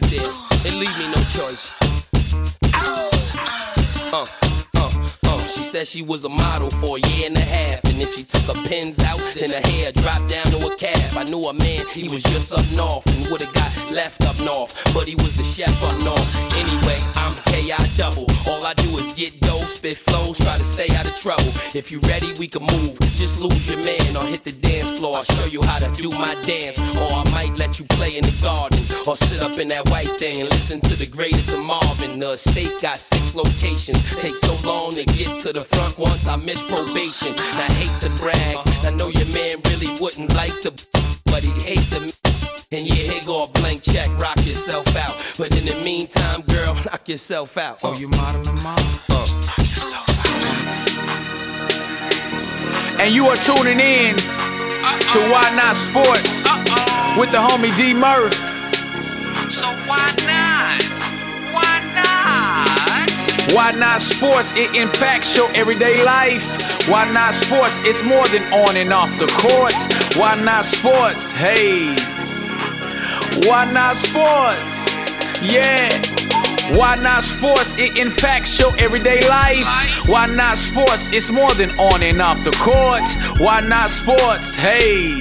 right there. It leave me no choice. Said she was a model for a year and a half. And if she took her pins out, then her hair dropped down to a calf. I knew a man, he was just up north and would've got left up north. But he was the chef up north. Anyway, I'm KI double. All I do is get dough, spit flows, try to stay out of trouble. If you ready, we can move. Just lose your man or hit the dance floor. I'll show you how to do my dance. Or I might let you play in the garden. Or sit up in that white thing and listen to the greatest of Marvin. The state got six locations. Takes so long to get to the front once I miss probation. I hate to brag. I know your man really wouldn't like to, but he hate the. And yeah, here go a blank check, rock yourself out. But in the meantime, girl, knock yourself out. Oh, you modeling, mom? Uh, and you are tuning in to Why Not Sports with the homie D Murph. So why not? Why not? Sports? It impacts your everyday life. Why Not Sports? It's more than on and off the court. Why Not Sports? Hey. Why Not Sports? Yeah. Why not sports? It impacts your everyday life. Why not sports? It's more than on and off the court. Why not sports? Hey.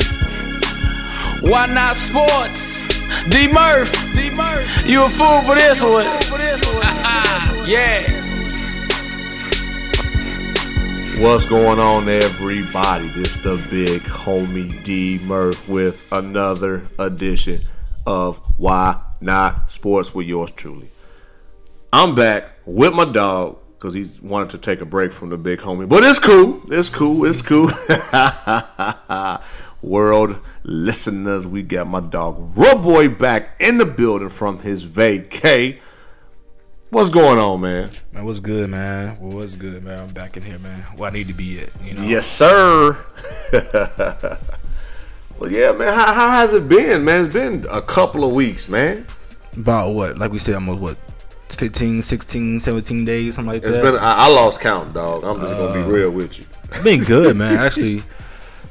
Why not sports? D Murph. You a fool for this one. yeah. What's going on, everybody? This the big homie D Murph with another edition of Why Not Sports with yours truly. I'm back with my dog because he wanted to take a break from the big homie, but it's cool. It's cool. It's cool. World listeners, we got my dog Boy back in the building from his vacay. What's going on, man? Man, what's good, man? Well, what's good, man? I'm back in here, man. Where I need to be at, you know. Yes, sir. well, yeah, man. How, how has it been, man? It's been a couple of weeks, man. About what? Like we said, almost what? 15, 16, 17 days, something like It's that. been. I, I lost count, dog. I'm just gonna Uh, be real with you. been good, man. Actually,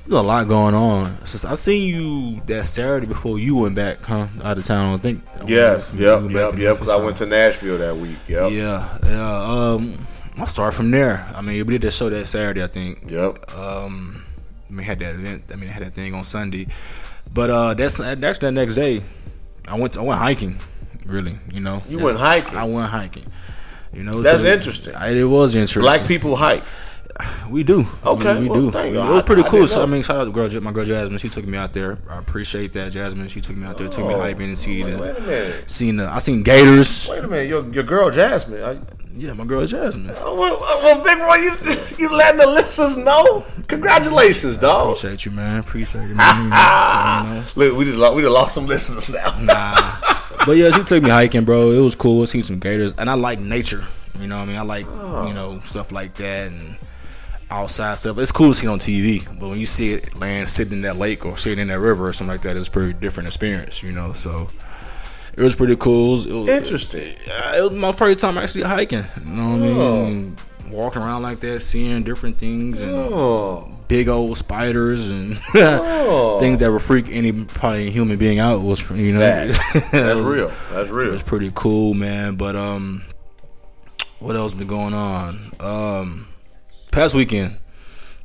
there's a lot going on. Since I seen you that Saturday before you went back, huh? Out of town, I think. Yes, yep, yep, yep. Because I went to Nashville that week. Yep, Yeah, yeah. Um, I'll start from there. I mean, we did that show that Saturday, I think. yep. Um, I mean, had that event. I mean, I had that thing on Sunday, but uh, that's that's the next day. I went to, I went hiking. Really, you know. You That's- went hiking? I went hiking. You know, that's interesting. I- It was interesting. Black people hike. We do. Okay, we, we well, do. thank it was pretty I cool. didn't So I mean, shout out to girl, my girl Jasmine. She took me out there. I appreciate that, Jasmine. She took me out there, took me Oh, hiking and see wait, wait a minute. seen the. I seen gators. Wait a minute. Your your girl Jasmine. I, Yeah, my girl Jasmine. Oh, well, uh, well, Big Boy, you you letting the listeners know? Congratulations, dog. Appreciate you, man. Appreciate it, man. You know, so, you know. Look, we just lost, we just lost some listeners now. Nah. But yeah, she took me hiking, bro. It was cool. To see some gators, and I like nature. You know what I mean? I like Oh. you know stuff like that and outside stuff. It's cool to see it on TV, but when you see it land sitting in that lake or sitting in that river or something like that, it's a pretty different experience. You know, so it was pretty cool. It was, Interesting. uh, it was my first time actually hiking. You know what I mean? Walking around like that, seeing different things and Oh, big old spiders and Oh. things that would freak any probably human being out was you know. It that's was- real. That's It real. was pretty cool, man. But um, what else been going on? Um, past weekend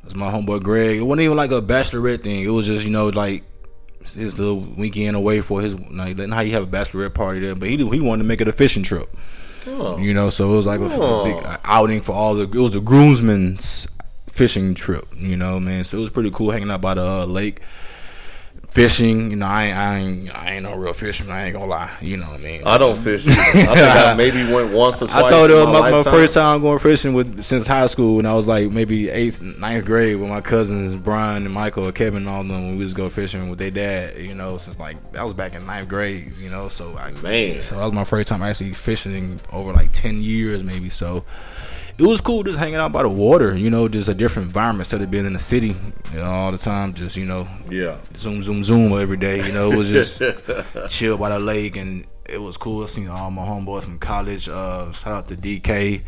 was my homeboy Greg. It wasn't even like a bachelorette thing. It was just you know like it's the weekend away for his. Like, how you have a bachelorette party there, but he he wanted to make it a fishing trip. You know, so it was like a, Oh. a big outing for all the. It was a groomsman's fishing trip. You know, man. So it was pretty cool hanging out by the uh, lake, fishing. You know, I ain't, I ain't I ain't no real fisherman. I ain't gonna lie. You know what I mean? I don't fish. I think I maybe went once or twice. I told her my, my first time going fishing with since high school when I was like maybe eighth, ninth grade with my cousins Brian and Michael and Kevin and all them. When we was go fishing with their dad, you know, since like that was back in ninth grade, you know. So I Man. so that was my first time actually fishing over like ten years maybe. So it was cool just hanging out by the water, you know, just a different environment instead of being in the city you know, all the time. Just you know, Yeah. zoom, zoom, zoom every day. You know, it was just chill by the lake, and it was cool. seeing all my homeboys from college. Uh, shout out to DK,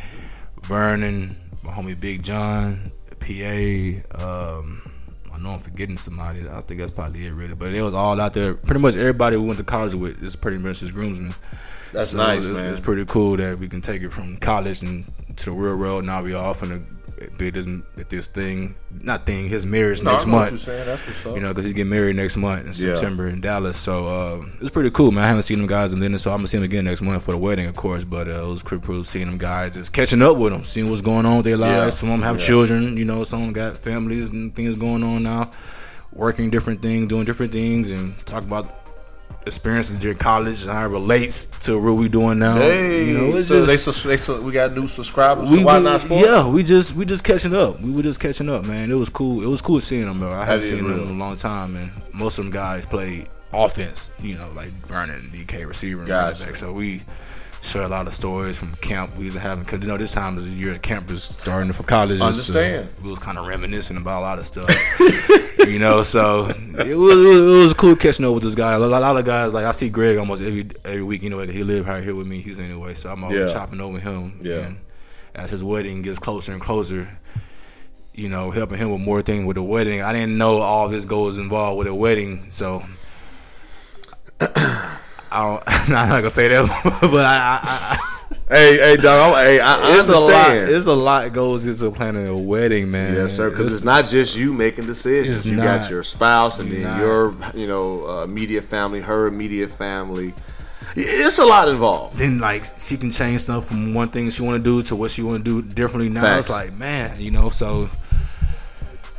Vernon, my homie Big John, PA, um, my know I'm forgetting somebody. I think that's probably it, really. But it was all out there. Pretty much everybody we went to college with is pretty much his groomsmen. That's So nice, it's, man. It's pretty cool that we can take it from college and to the real world. Now we off in a bit this this thing, not thing, his marriage No, next month. you're saying. That's what's. You know, because he's getting married next month in Yeah. September in Dallas. So uh, it's pretty cool, man. I haven't seen them guys in London, so I'm gonna see them again next month for the wedding, of course. But uh, it was pretty cool seeing them guys, just catching up with them, seeing what's going on with their lives. Yeah. Some of them have Yeah. children, you know. Some of them got families and things going on now, working different things, doing different things, and talk about experiences during college and how it relates to what we doing now. Hey, you know, it's so just they, they, we got new subscribers. we, Why we- Not Sports? yeah, we just we just catching up. We were just catching up, man. It was cool. It was cool seeing them, bro. I haven't seen them in a long time, and most of them guys played offense. You know, like Vernon, DK, receiver, and Gotcha. back. So we share a lot of stories from camp we was having because you know this time of the year camp is starting for college. so Understand. we was kind of reminiscing about a lot of stuff. you know, so it was it was cool catching up with this guy. A lot, a lot of guys like I see Greg almost every every week. You know, he live right here with me. He's anyway, so I'm always Yeah. chopping over him. Yeah. And as his wedding gets closer and closer, you know, helping him with more things with the wedding. I didn't know all this goes involved with a wedding, so I don't. I'm not gonna say that, but I, I, I Hey, hey, dog. I'm- Hey, I, I it's a lot. It's a lot goes into planning a wedding, man. Yes, sir. Because it's, not just you making decisions. It's You not. got your spouse, and then not. your, you know, uh, immediate family, her immediate family. It's a lot involved. then like she can change stuff from one thing she want to do to what she want to do differently now. Facts. It's like man, you know. So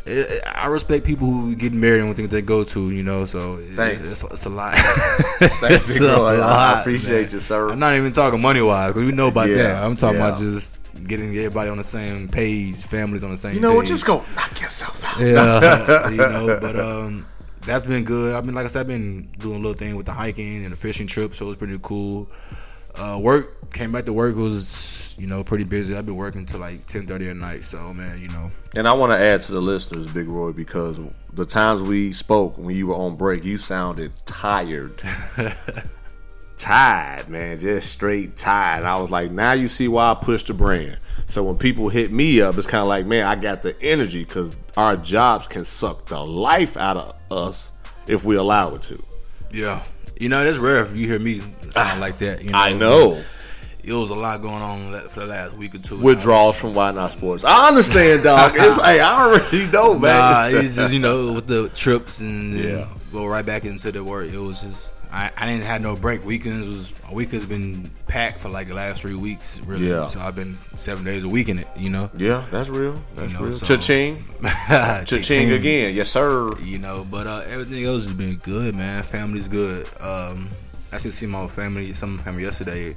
I respect people who get married and things they go to, you know. So Thanks. It's, it's a lot. Thanks, a. I- I appreciate man. you, sir. I'm not even talking money wise because we know about Yeah, that. I'm talking yeah. about just getting everybody on the same page, families on the same. You know page. Just go knock yourself out. Yeah, you know, but um, that's been good. I've been like I said, I've been doing a little thing with the hiking and the fishing trip, so it's pretty cool. Uh, work came back to work was you know pretty busy. I've been working till like ten thirty at night, so man, you know, And I want to add to the listeners, Big Roy, because the times we spoke when you were on break, you sounded tired. tired, man. Just straight tired. And I was like, now you see why I pushed the brand. So when people hit me up, it's kind of like, man, I got the energy because our jobs can suck the life out of us if we allow it to. yeah, you know, that's rare if you hear me sound ah, like that. You know, I know. it was a lot going on for the last week or two. Withdrawals from Why Not Sports. I understand, dog. It's, hey, I already know, man. Nah, it's just you know with the trips and Yeah. go right back into the work. It was just I, I didn't have no break. Weekends was week has been packed for like the last three weeks. Really, Yeah. so I've been seven days a week in it. You know, yeah, that's real. That's You know, real. so- Cha-ching. Cha-ching again. Yes, sir. You know, but uh, everything else has been good, man. Family's good. Um, I actually see my family, some family yesterday.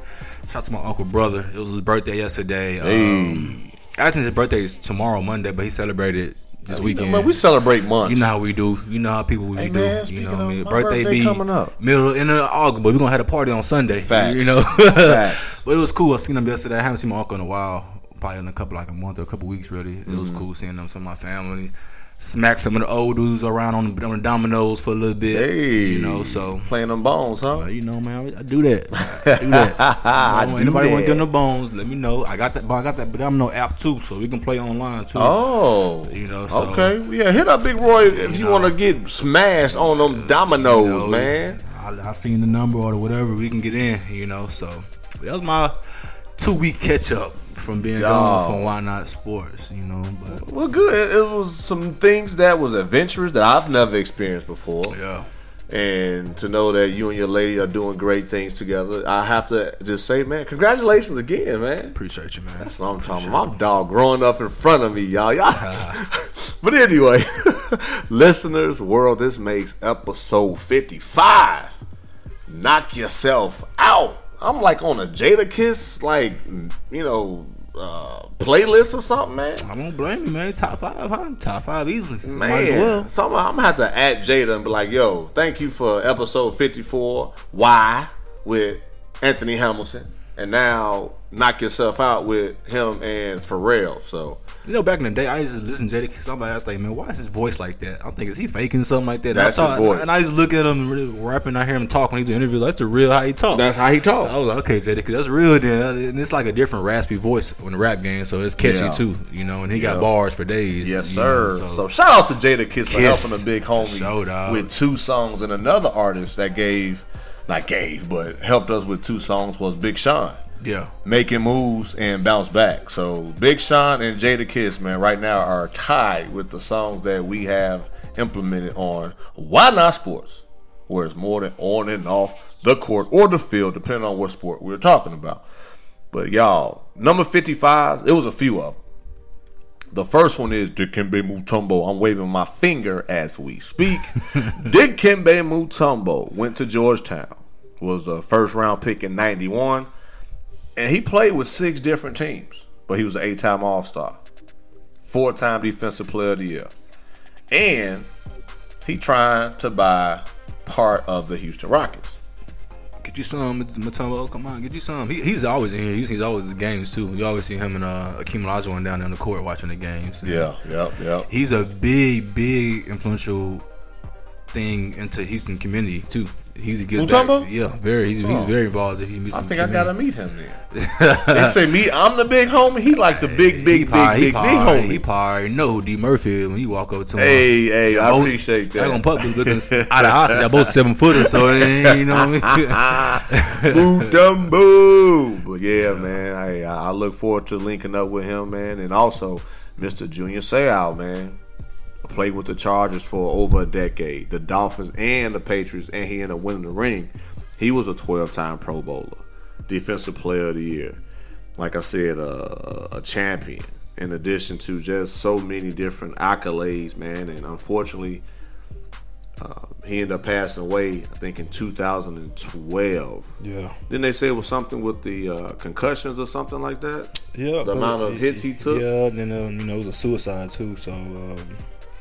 Shout out to my uncle brother. It was his birthday yesterday. Um, actually, his birthday is tomorrow, Monday, but he celebrated this weekend. Man, we celebrate months. You know how we do. You know how people we Hey, do. man, you know what I mean? Birthday, birthday be coming up. middle end of August, but we're gonna have a party on Sunday. Facts. You know. Facts. but it was cool. I seen them yesterday. I haven't seen my uncle in a while. Probably in a couple like a month or a couple weeks really. It Mm-hmm. was cool seeing them, some of my family. Smack some of the old dudes around on the, on the dominoes for a little bit. Hey, You know, so playing them bones, huh? uh, you know, man, I do that. I do that. I You do anybody want to get the bones? Let me know. I got that. But I got that. But I'm no app too, so we can play online too. Oh, You know, so- okay, yeah. Hit up Big Roy if you, know. want to get smashed on them dominoes, You know, man. I, I seen the number or whatever we can get in, you know. So that was my two week catch up from being Dog. gone from Why Not Sports, you know. But Well, good. It, it was some things that was adventurous that I've never experienced before, yeah, and to know that you and your lady are doing great things together, I have to just say, man, congratulations again, man. appreciate you, man. That's what I'm talking about. My dog growing up in front of me, y'all. Y'all. Ah. but anyway, listeners, world, this makes episode 55. Knock yourself out. I'm like on a Jadakiss, like, you know, uh, playlist or something, man. I don't blame you, man. Top five, huh? Top five easily. Man, Might as well. so I'm, I'm gonna have to add Jada and be like, "Yo, thank you for episode 54. Why with Anthony Hamilton, and now knock yourself out with him and Pharrell." So You know, back in the day, I used to listen to Jada. Somebody, I think, man, why is his voice like that? I'm thinking, is he faking something like that? And That's I saw, his voice. And I used to look at him really rapping. I hear him talk when he do interviews. That's the real how he talk. That's how he talk. I was like, okay, Jada, 'cause that's real. Then and it's like a different raspy voice on the rap game, so it's catchy Yeah. too. You know, and he Yeah. got bars for days. Yes, you know, sir. so, shout out to Jadakiss for helping a big homie dog. with two songs, and another artist that gave, not gave, but helped us with two songs was Big Sean. Yeah, Making moves and bounce back. So Big Sean and Jadakiss, man, right now are tied with the songs that we have implemented on Why Not Sports, where it's more than on and off the court or the field, depending on what sport we're talking about. But y'all, number 55, it was a few of them. The first one is Dikembe Mutombo. I'm waving my finger as we speak. Dikembe Mutombo went to Georgetown. Was the first round pick in 91. And he played with six different teams. But he was an eight time All Star. Four time Defensive Player of the Year. And he trying to buy part of the Houston Rockets. get you some, Mutombo. Come on, get you some. He, he's always in here. He's, he's always in the games too. You always see him and uh, Hakeem Olajuwon down there on the court watching the games. Yeah, yep, yep. he's a big, big influential thing into Houston community too. He's gets Mutombo? back, yeah, very. He's, Oh. he's very involved. He meets I think I gotta meet him then. they say me, I'm the big homie. He like the big, big, he big, probably, big, big homie. He probably know D Murphy when you walk up to him. Hey, hey, I Both- appreciate They gonna that. put looking out of eye. They're both seven footers, so you know what I mean. boo dum boo. But yeah, man, I I look forward to linking up with him, man, and also Mr. Junior Seau, man. Played with the Chargers for over a decade, the Dolphins and the Patriots, and he ended up winning the ring. He was a 12-time Pro Bowler, Defensive Player of the Year. Like I said, uh, a champion. In addition to just so many different accolades, man, and unfortunately, uh, he ended up passing away. I think in 2012. Yeah, Didn't they say it was something with the uh, concussions or something like that? yeah. The amount of hits he took? Yeah, and then um, you know it was a suicide too. So um,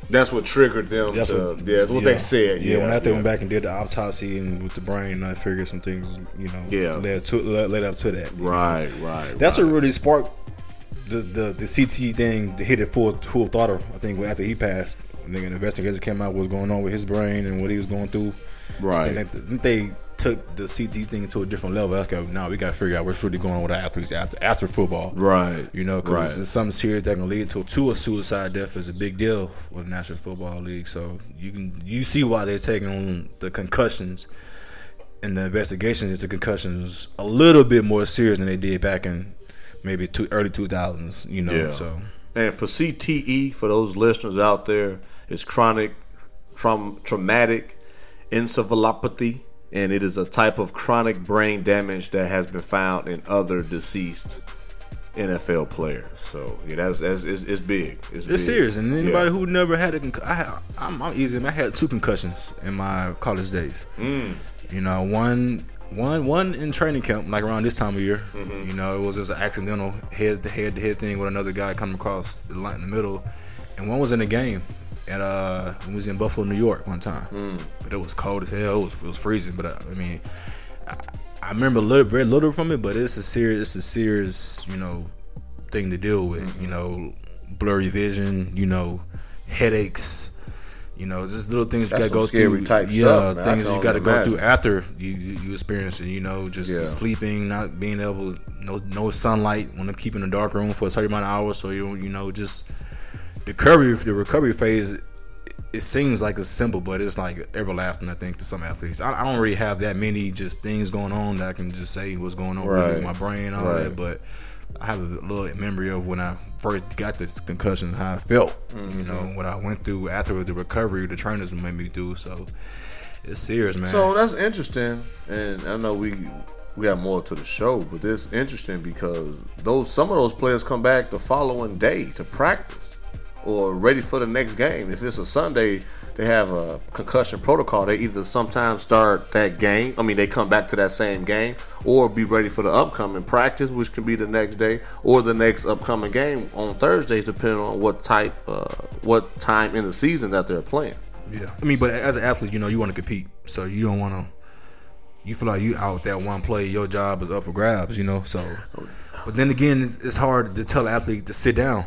That's what triggered them that's to. what, yeah, that's what they said. Yeah, Yeah, when after yeah. went back and did the autopsy and with the brain, and I figured some things, you know, Yeah. led to led, led up to that. Right, right. That's right. what really sparked the, the the CT thing to hit it full full throttle. I think after he passed, the investigators came out what was going on with his brain and what he was going through. right. And they, they took the CT thing to a different level. Okay, now we got to figure out what's really going on with our athletes after after football. Right. You know, because Right. it's something serious that can lead to to a suicide death is a big deal for the National Football League. So you can you see why they're taking on the concussions and the investigation into concussions a little bit more serious than they did back in maybe two, early two thousands. You know, Yeah. so And for CTE, for those listeners out there, it's chronic traum- traumatic encephalopathy, and it is a type of chronic brain damage that has been found in other deceased NFL players. So yeah, that's that's it's, it's big. It's, it's big. serious. And anybody Yeah. who never had a concussion, I I'm, I'm easy. I had two concussions in my college days. Mm. You know, one. One, one in training camp, like around this time of year. Mm-hmm. You know, it was just an accidental head to head to head thing with another guy coming across the line in the middle, and one was in the game, and uh, it was in Buffalo, New York, one time. Mm. But it was cold as hell. It was, it was freezing. But I, I mean, I, I remember a little, very little from it. But it's a serious, it's a serious, you know, thing to deal with. Mm-hmm. You know, blurry vision. You know, headaches. You know, just little things you That's got to go scary through. type yeah, stuff, things you got to only go through after you you, you experience it. You know, just Yeah. sleeping, not being able, no no sunlight, want to keep in a dark room for a certain amount of hours. So you you know just the recovery the recovery phase. It seems like it's simple, but it's like everlasting. I think to some athletes, I, I don't really have that many just things going on that I can just say what's going on Right. with my brain, all Right. that. But I have a little memory of when I first got this concussion, how I felt. Mm-hmm. You know, what I went through after the recovery, the trainers made me do. So it's serious, man. So that's interesting, and I know we we have more to the show, but it's interesting because those some of those players come back the following day to practice or ready for the next game. If it's a Sunday, they have a concussion protocol. They either sometimes start that game. I mean, they come back to that same game, or be ready for the upcoming practice, which can be the next day, or the next upcoming game on Thursdays, depending on what type, uh, what time in the season that they're playing. Yeah, I mean, but as an athlete, you know, you want to compete, so you don't want to. You feel like you out that one play, your job is up for grabs, you know. So, but then again, it's, it's hard to tell an athlete to sit down.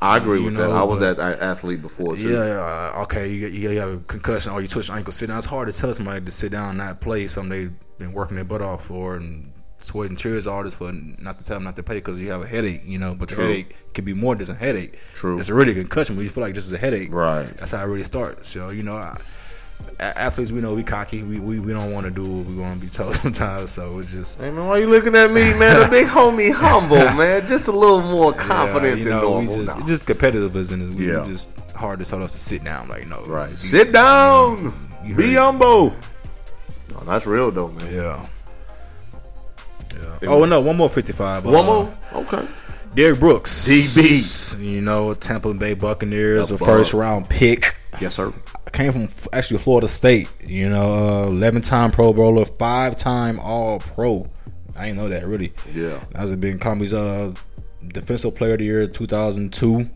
I agree You with know, that. I was that athlete before too. Yeah, yeah, okay. You, you, you have a concussion or you twist your ankle, sit down. It's hard to tell somebody to sit down and not play something they've been working their butt off for and sweating tears all this for not to tell them not to play because you have a headache, you know. But the True. headache could be more than just a headache. True. It's a really concussion, but you feel like this is a headache. Right. That's how it really starts. So, you know, I, athletes, we know we cocky. We, we, we don't want to do what we want to be told sometimes. So it's just. Hey man, why you looking at me, man? The big homie humble, man. Just a little more confident yeah, you than know, normal. We just, No. just competitive, isn't it? We Yeah. just hard to tell us to sit down. Like, no. Right. you- Sit down. You Be humble. No, that's real though, man. Yeah. Yeah. Oh no, one more fifty-five. One Uh, more. Okay. Derrick Brooks, DB. You know, Tampa Bay Buccaneers, The a first round pick. Yes, sir. Came from actually Florida State. You know, eleven-time Pro Bowler, five-time All Pro. I didn't know that really. Yeah. That was a big company's uh defensive player of the year 2002.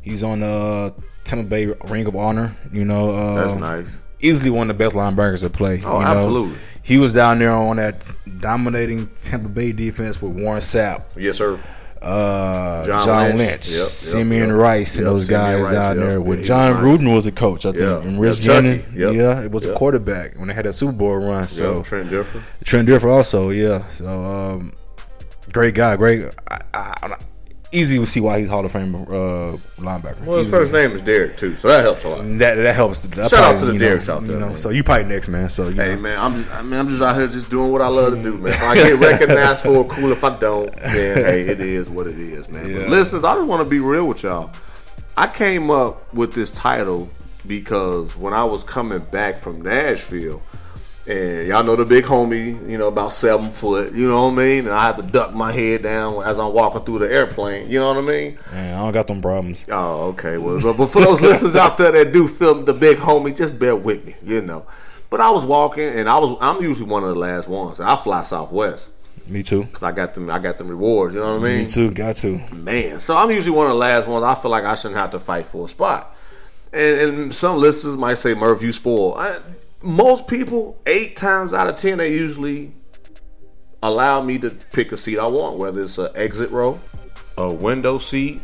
He's on the Tampa Bay Ring of Honor. You know, uh, That's nice. easily one of the best linebackers to play. Oh, you know. absolutely. He was down there on that dominating Tampa Bay defense with Warren Sapp, Yes, sir. Uh, John John, Lynch. Lynch, Yep, yep, Simeon yep. Rice, and those Simeon guys Rice, down yep. there. With John was. Gruden was a coach, I think, Yeah. and Rich Yep, Chucky. Jennings. Yep. Yeah, it was a quarterback when they had that Super Bowl run. So Trent Dilfer. Trent Dilfer also, yeah. So um, great guy, great. I, I, easy to see why he's Hall of Fame uh, linebacker. Well, his Easy first see. name is Derek too, so that helps a lot. That that helps. That Shout out to the you know, Derricks out there, You know, man. so you probably next, man. So you Hey know. man, I'm just I mean I'm just out here just doing what I love to do, man. If I get recognized for it, cool. If I don't, then hey, it is what it is, man. Yeah. But listeners, I just want to be real with y'all. I came up with this title because when I was coming back from Nashville, and y'all know the big homie, you know, about seven foot, you know what I mean? And I have to duck my head down as I'm walking through the airplane, you know what I mean? Man, I don't got them problems. Oh, okay. Well, but, for those listeners out there that do feel the big homie, just bear with me, you know. But I was walking, and I was I'm usually one of the last ones. I fly Southwest Me too. because I got them I got them rewards. You know what I mean? Me too. Got to. Man, so I'm usually one of the last ones. I feel like I shouldn't have to fight for a spot. And, and some listeners might say, "Murph, you spoil." I, most people, eight times out of ten, they usually allow me to pick a seat I want, whether it's an exit row, a window seat,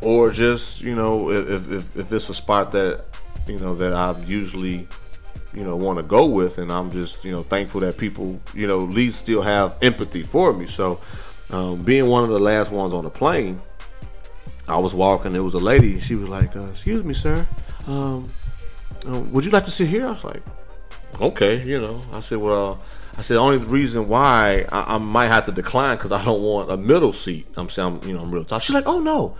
or just you know if if, if it's a spot that you know that I usually you know want to go with, and I'm just you know thankful that people you know at least still have empathy for me. So um, being one of the last ones on the plane, I was walking. There was a lady. She was like, uh, "Excuse me, sir, um, Uh, would you like to sit here?" I was like, "Okay," you know. I said, "Well." I said the only reason why I, I might have to decline because I don't want a middle seat. I'm saying, I'm, you know, I'm real tall. She's like, "Oh no,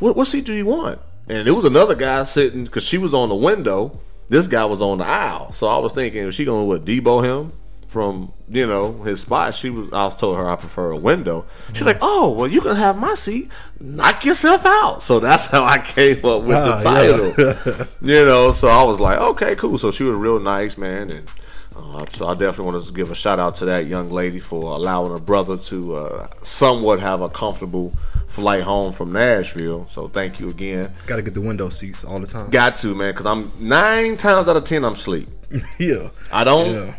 what, what seat do you want?" And there was another guy sitting because she was on the window. This guy was on the aisle. So I was thinking, is she gonna what Debo him from you know his spot? She was. I was told her I prefer a window. She's like, "Oh well, you can have my seat. Knock yourself out." So that's how I came up with the Ah, yeah. title. you know, so I was like, okay, cool. So she was real nice, man, and uh, so I definitely want to give a shout out to that young lady for allowing her brother to uh, somewhat have a comfortable flight home from Nashville. So thank you again. Got to get the window seats all the time. Got to man, because I'm nine times out of ten I'm sleep. yeah. I don't Yeah.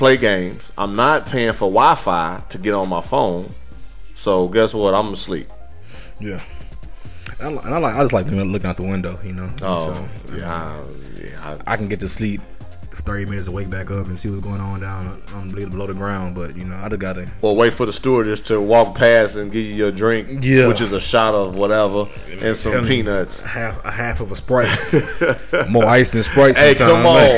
Play games. I'm not paying for Wi-Fi to get on my phone. So guess what? I'm asleep. Yeah. And I, like. I just like looking out the window. You know. Oh, so yeah, yeah. I, I can get to sleep. 30 minutes to wake back up and see what's going on down um, below the ground, but you know, I just gotta or wait for the stewardess to walk past and give you your drink, Yeah. which is a shot of whatever and some Telling you, peanuts. a half a half of a sprite, more ice than sprite. Hey, come on,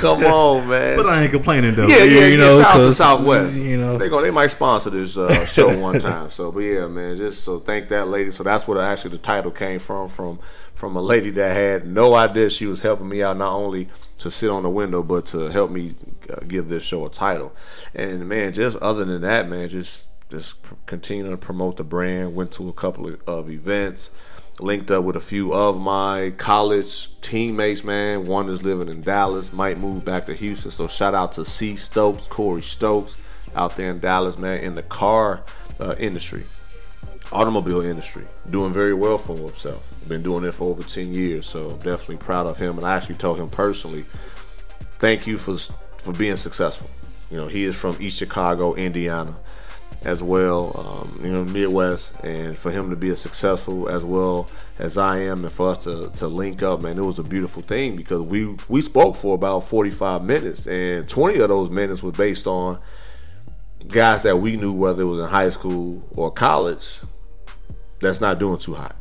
come on, man. but I ain't complaining though. yeah, yeah, you yeah. know, Shout out to 'cause, Southwest. You know, they go. They might sponsor this uh, show one time. So, but yeah, man. Just so thank that lady. So that's where actually the title came from. From from a lady that had no idea she was helping me out, not only to sit on the window, but to help me uh, give this show a title. And man, just other than that, man, just just continue to promote the brand. Went to a couple of, of events. Linked up with a few of my college teammates, man. One is living in Dallas, might move back to Houston. So shout out to C Stokes, Corey Stokes, out there in Dallas, man, in the car uh, industry, automobile industry, doing very well for himself. Been doing it for over ten years, so definitely proud of him. And I actually told him personally, thank you for for being successful. You know, he is from East Chicago, Indiana, as well, um, you know, Midwest, and for him to be as successful as well as I am, and for us to, to link up, man, it was a beautiful thing because we we spoke for about 45 minutes, and 20 of those minutes was based on guys that we knew, whether it was in high school or college, that's not doing too hot.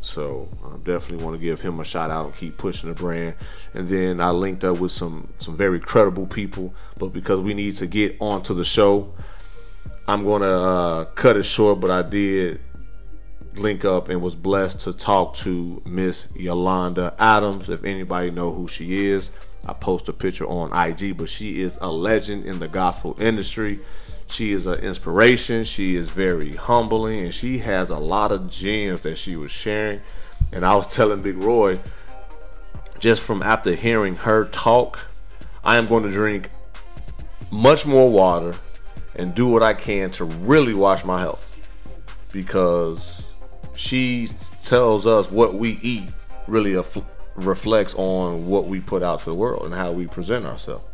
So I definitely want to give him a shout out and keep pushing the brand. And then I linked up with some some very credible people, but because we need to get onto the show, I'm gonna uh, cut it short. But I did link up and was blessed to talk to Miss Yolanda Adams. If anybody know who she is, I post a picture on IG. But she is a legend in the gospel industry. She is an inspiration. She is very humbling, and she has a lot of gems that she was sharing. And I was telling Big Roy, just from after hearing her talk, I am going to drink much more water and do what I can to really watch my health because she tells us what we eat really reflects on what we put out to the world and how we present ourselves.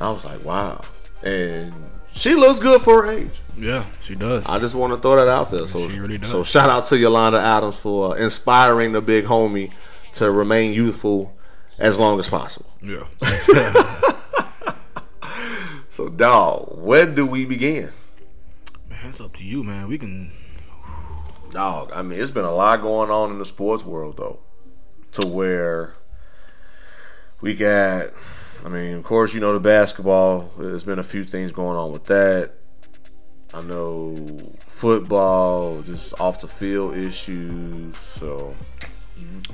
I was like, wow. And she looks good for her age. Yeah, she does. I just want to throw that out there. So, She really does. so shout out to Yolanda Adams for uh, inspiring the big homie to remain youthful as long as possible. yeah. So, dog, where do we begin? man, it's up to you, man. We can. Dog, I mean, it's been a lot going on in the sports world, though, to where we got, I mean, of course, you know, the basketball, there's been a few things going on with that. I know football, just off the field issues. So,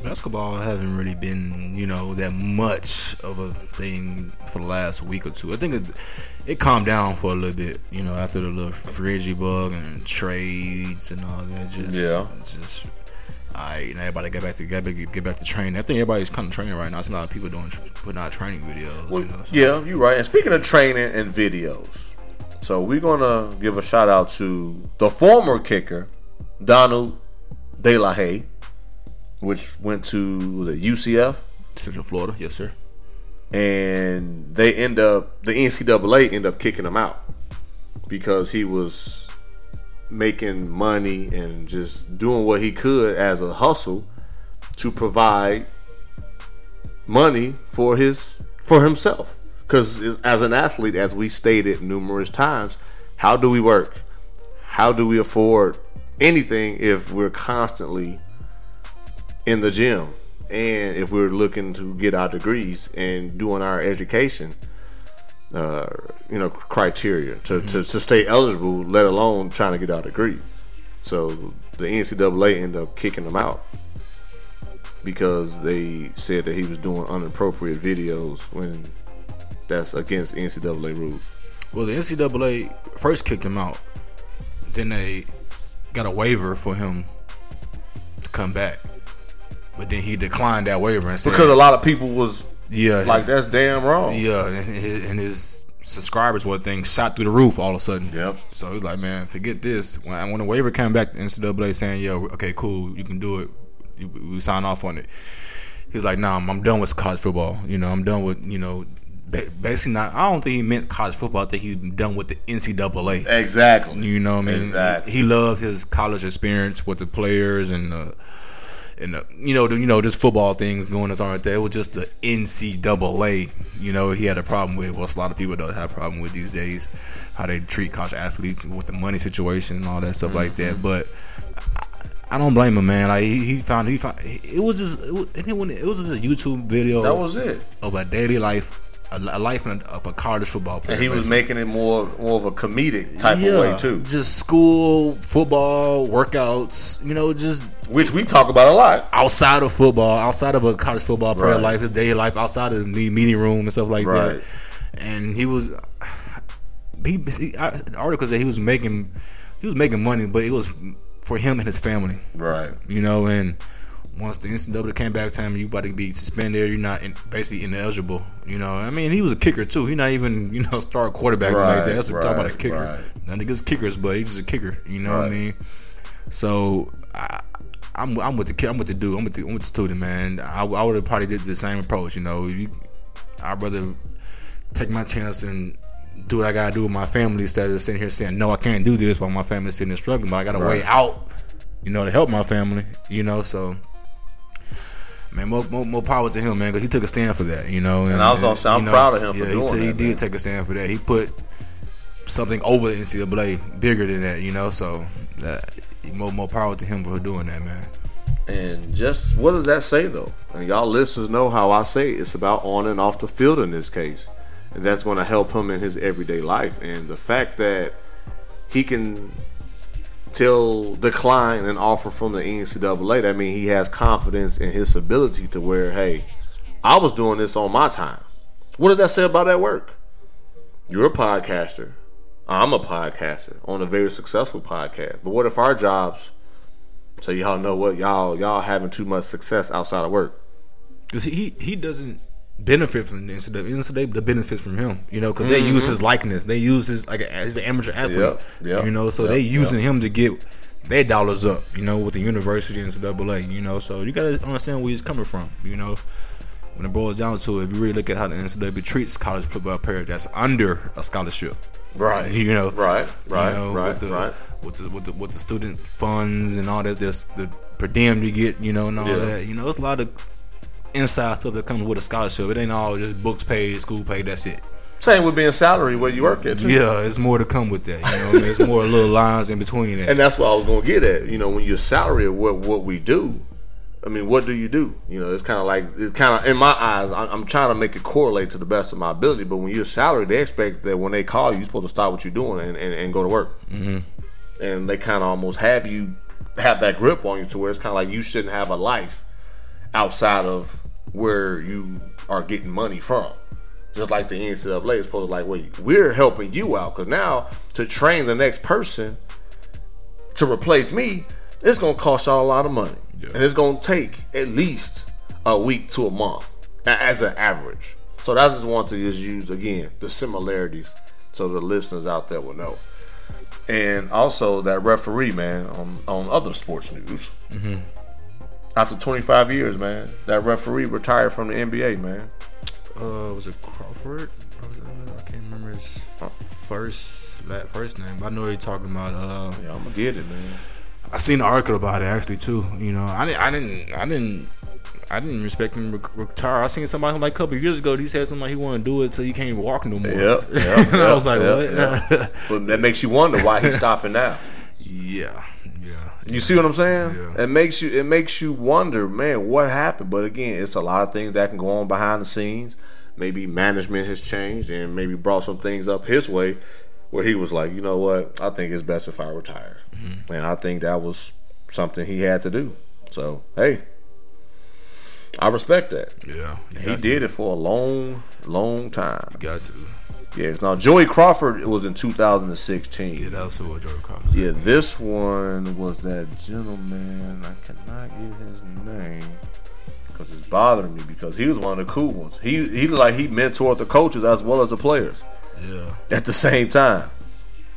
Basketball haven't really been, you know, that much of a thing for the last week or two. I think it, it calmed down for a little bit, you know, after the little frigid bug and trades and all that. Just, Yeah. just. Alright, now everybody get back to get back, get back to training. I think everybody's kind of training right now. It's a lot of people doing putting out training videos. Well, you know, so- yeah, you're right. And speaking of training and videos, so we're gonna give a shout out to the former kicker, Donald De La Haye, which went to the UCF, Central Florida, yes sir. and they end up the NCAA end up kicking him out because he was making money and just doing what he could as a hustle to provide money for his for himself. Because as an athlete as we stated numerous times how do we work? How do we afford anything if we're constantly in the gym? And if we're looking to get our degrees and doing our education uh, you know criteria to, to, to stay eligible let alone trying to get out our degree so the ncaa ended up kicking him out because they said that he was doing inappropriate videos when that's against ncaa rules Well, the NCAA first kicked him out. Then they got a waiver for him to come back. But then he declined that waiver and said, because a lot of people was "Yeah, like that's damn wrong yeah," and his, and his subscribers were thing shot through the roof all of a sudden. Yep. So he's like, "Man, forget this." When when the waiver came back, the NCAA saying, "Yeah, okay, cool, you can do it. We sign off on it." He's like, "Nah, I'm, I'm done with college football. You know, I'm done with you know." Basically, not. I don't think he meant college football. I think he's done with the NCAA. exactly You know, what I mean, Exactly. he loved his college experience with the players and the, and the, you know, the, you know, just football things going on right there. It was just the NCAA. You know, he had a problem with. Well, a lot of people don't have a problem with these days how they treat college athletes with the money situation and all that stuff like Mm-hmm. that. But I, I don't blame him, man. Like he, he found, he found. It was just, it was, and it, when- it was just a YouTube video that was it of a daily life, a, life of a college football player. and he was basically. making it more more of a comedic type of way too Just school, football, workouts, you know, just which we talk about a lot outside of football, outside of a college football player Right. life, his daily life, outside of the meeting room and stuff like Right. that. And he was, he, he I, the article said he was making, he was making money, but it was for him and his family, right you know. And once the NCAA came back to him, you about to be suspended. You're not in, basically ineligible. You know, I mean, he was a kicker too. He's not even you know star quarterback or like Right, that. That's what talk about a right, kicker. right. None against kickers, but he's just a kicker. You know what I mean? So I, I'm I'm with the kid. I'm with the dude. I'm with the, I'm with the student, man. I, I would have probably did the same approach. You know, you, I'd rather take my chance and do what I gotta do with my family instead of sitting here saying no, I can't do this while my family's sitting there struggling. But I got a way out, you know, to help my family. You know, so. Man, more, more, more power to him, man, because he took a stand for that, you know. And, I was gonna say, I'm you know, proud of him for yeah, doing he, t- he did take a stand for that. He put something over the NCAA bigger than that, you know. So that more more power to him for doing that, man. And just what does that say though? And y'all listeners know how I say it. it's about on and off the field in this case. And that's going to help him in his everyday life. And the fact that he can tell decline an offer from the NCAA, that means he has confidence in his ability to where, hey, I was doing this on my time. What does that say about that work? You're a podcaster. I'm a podcaster on a very successful podcast. But what if our jobs so y'all know what y'all y'all having too much success outside of work. Because he he doesn't benefit from the NCAA. NCAA the benefits from him, you know, because they use mm-hmm. his likeness. They use his like he's an amateur athlete, Yep, yep, you know. So yep, they using him to get their dollars up, you know, with the university and NCAA, you know. So you gotta understand where he's coming from, you know. When it boils down to it, if you really look at how the NCAA treats college football players that's under a scholarship, Right. you know, Right, right, you know, right, with the, right. with the with the with the student funds and all that, this the per diem you get, you know, and all Yeah. that. You know, it's a lot of inside stuff that comes with a scholarship. It ain't all just books paid, school paid. That's it. Same with being salary where you work at too. Yeah, it's more to come with that. You know, what I mean? it's more little lines in between that. And that's what I was gonna get at. You know, when your salary what what we do, I mean, what do you do? You know, it's kind of like it's kind of in my eyes. I'm, I'm trying to make it correlate to the best of my ability. But when you're salary, they expect that when they call you, you're supposed to stop what you're doing and, and, and go to work. Mm-hmm. And they kind of almost have you have that grip on you to where it's kind of like you shouldn't have a life outside of where you are getting money from. Just like the NCAA is supposed to like, wait, we're helping you out because now to train the next person to replace me, it's gonna cost y'all a lot of money, Yeah. and it's gonna take at least a week to a month as an average. So I just want to just use again the similarities so the listeners out there will know. And also that referee man on on other sports news. Mm-hmm. After 25 years, man, that referee retired from the NBA, man. uh, was it Crawford? I can't remember his first la- first name. But I know what you're talking about. Uh, Yeah, I'm gonna get it, man. I seen an article about it actually too. You know, I didn't, I didn't, I didn't, I didn't respect him retire. I seen somebody like a couple of years ago. He said something like he want to do it so he can't walk no more. Yep, yep, And I was like, yep, what? But that makes you wonder why he's stopping now. yeah, yeah. You see what I'm saying? Yeah. It makes you it makes you wonder, man, what happened? But again, it's a lot of things that can go on behind the scenes. Maybe management has changed and maybe brought some things up his way where he was like, you know what, I think it's best if I retire. Mm-hmm. And I think that was something he had to do. So hey, I respect that. Yeah, He did it for a long, long time. To. Got to. Yes. Now Joey Crawford it was in 2016. Yeah, that was who Joe Crawford. Yeah, this one was that gentleman. I cannot get his name because it's bothering me because he was one of the cool ones. He he like he mentored the coaches as well as the players Yeah, at the same time.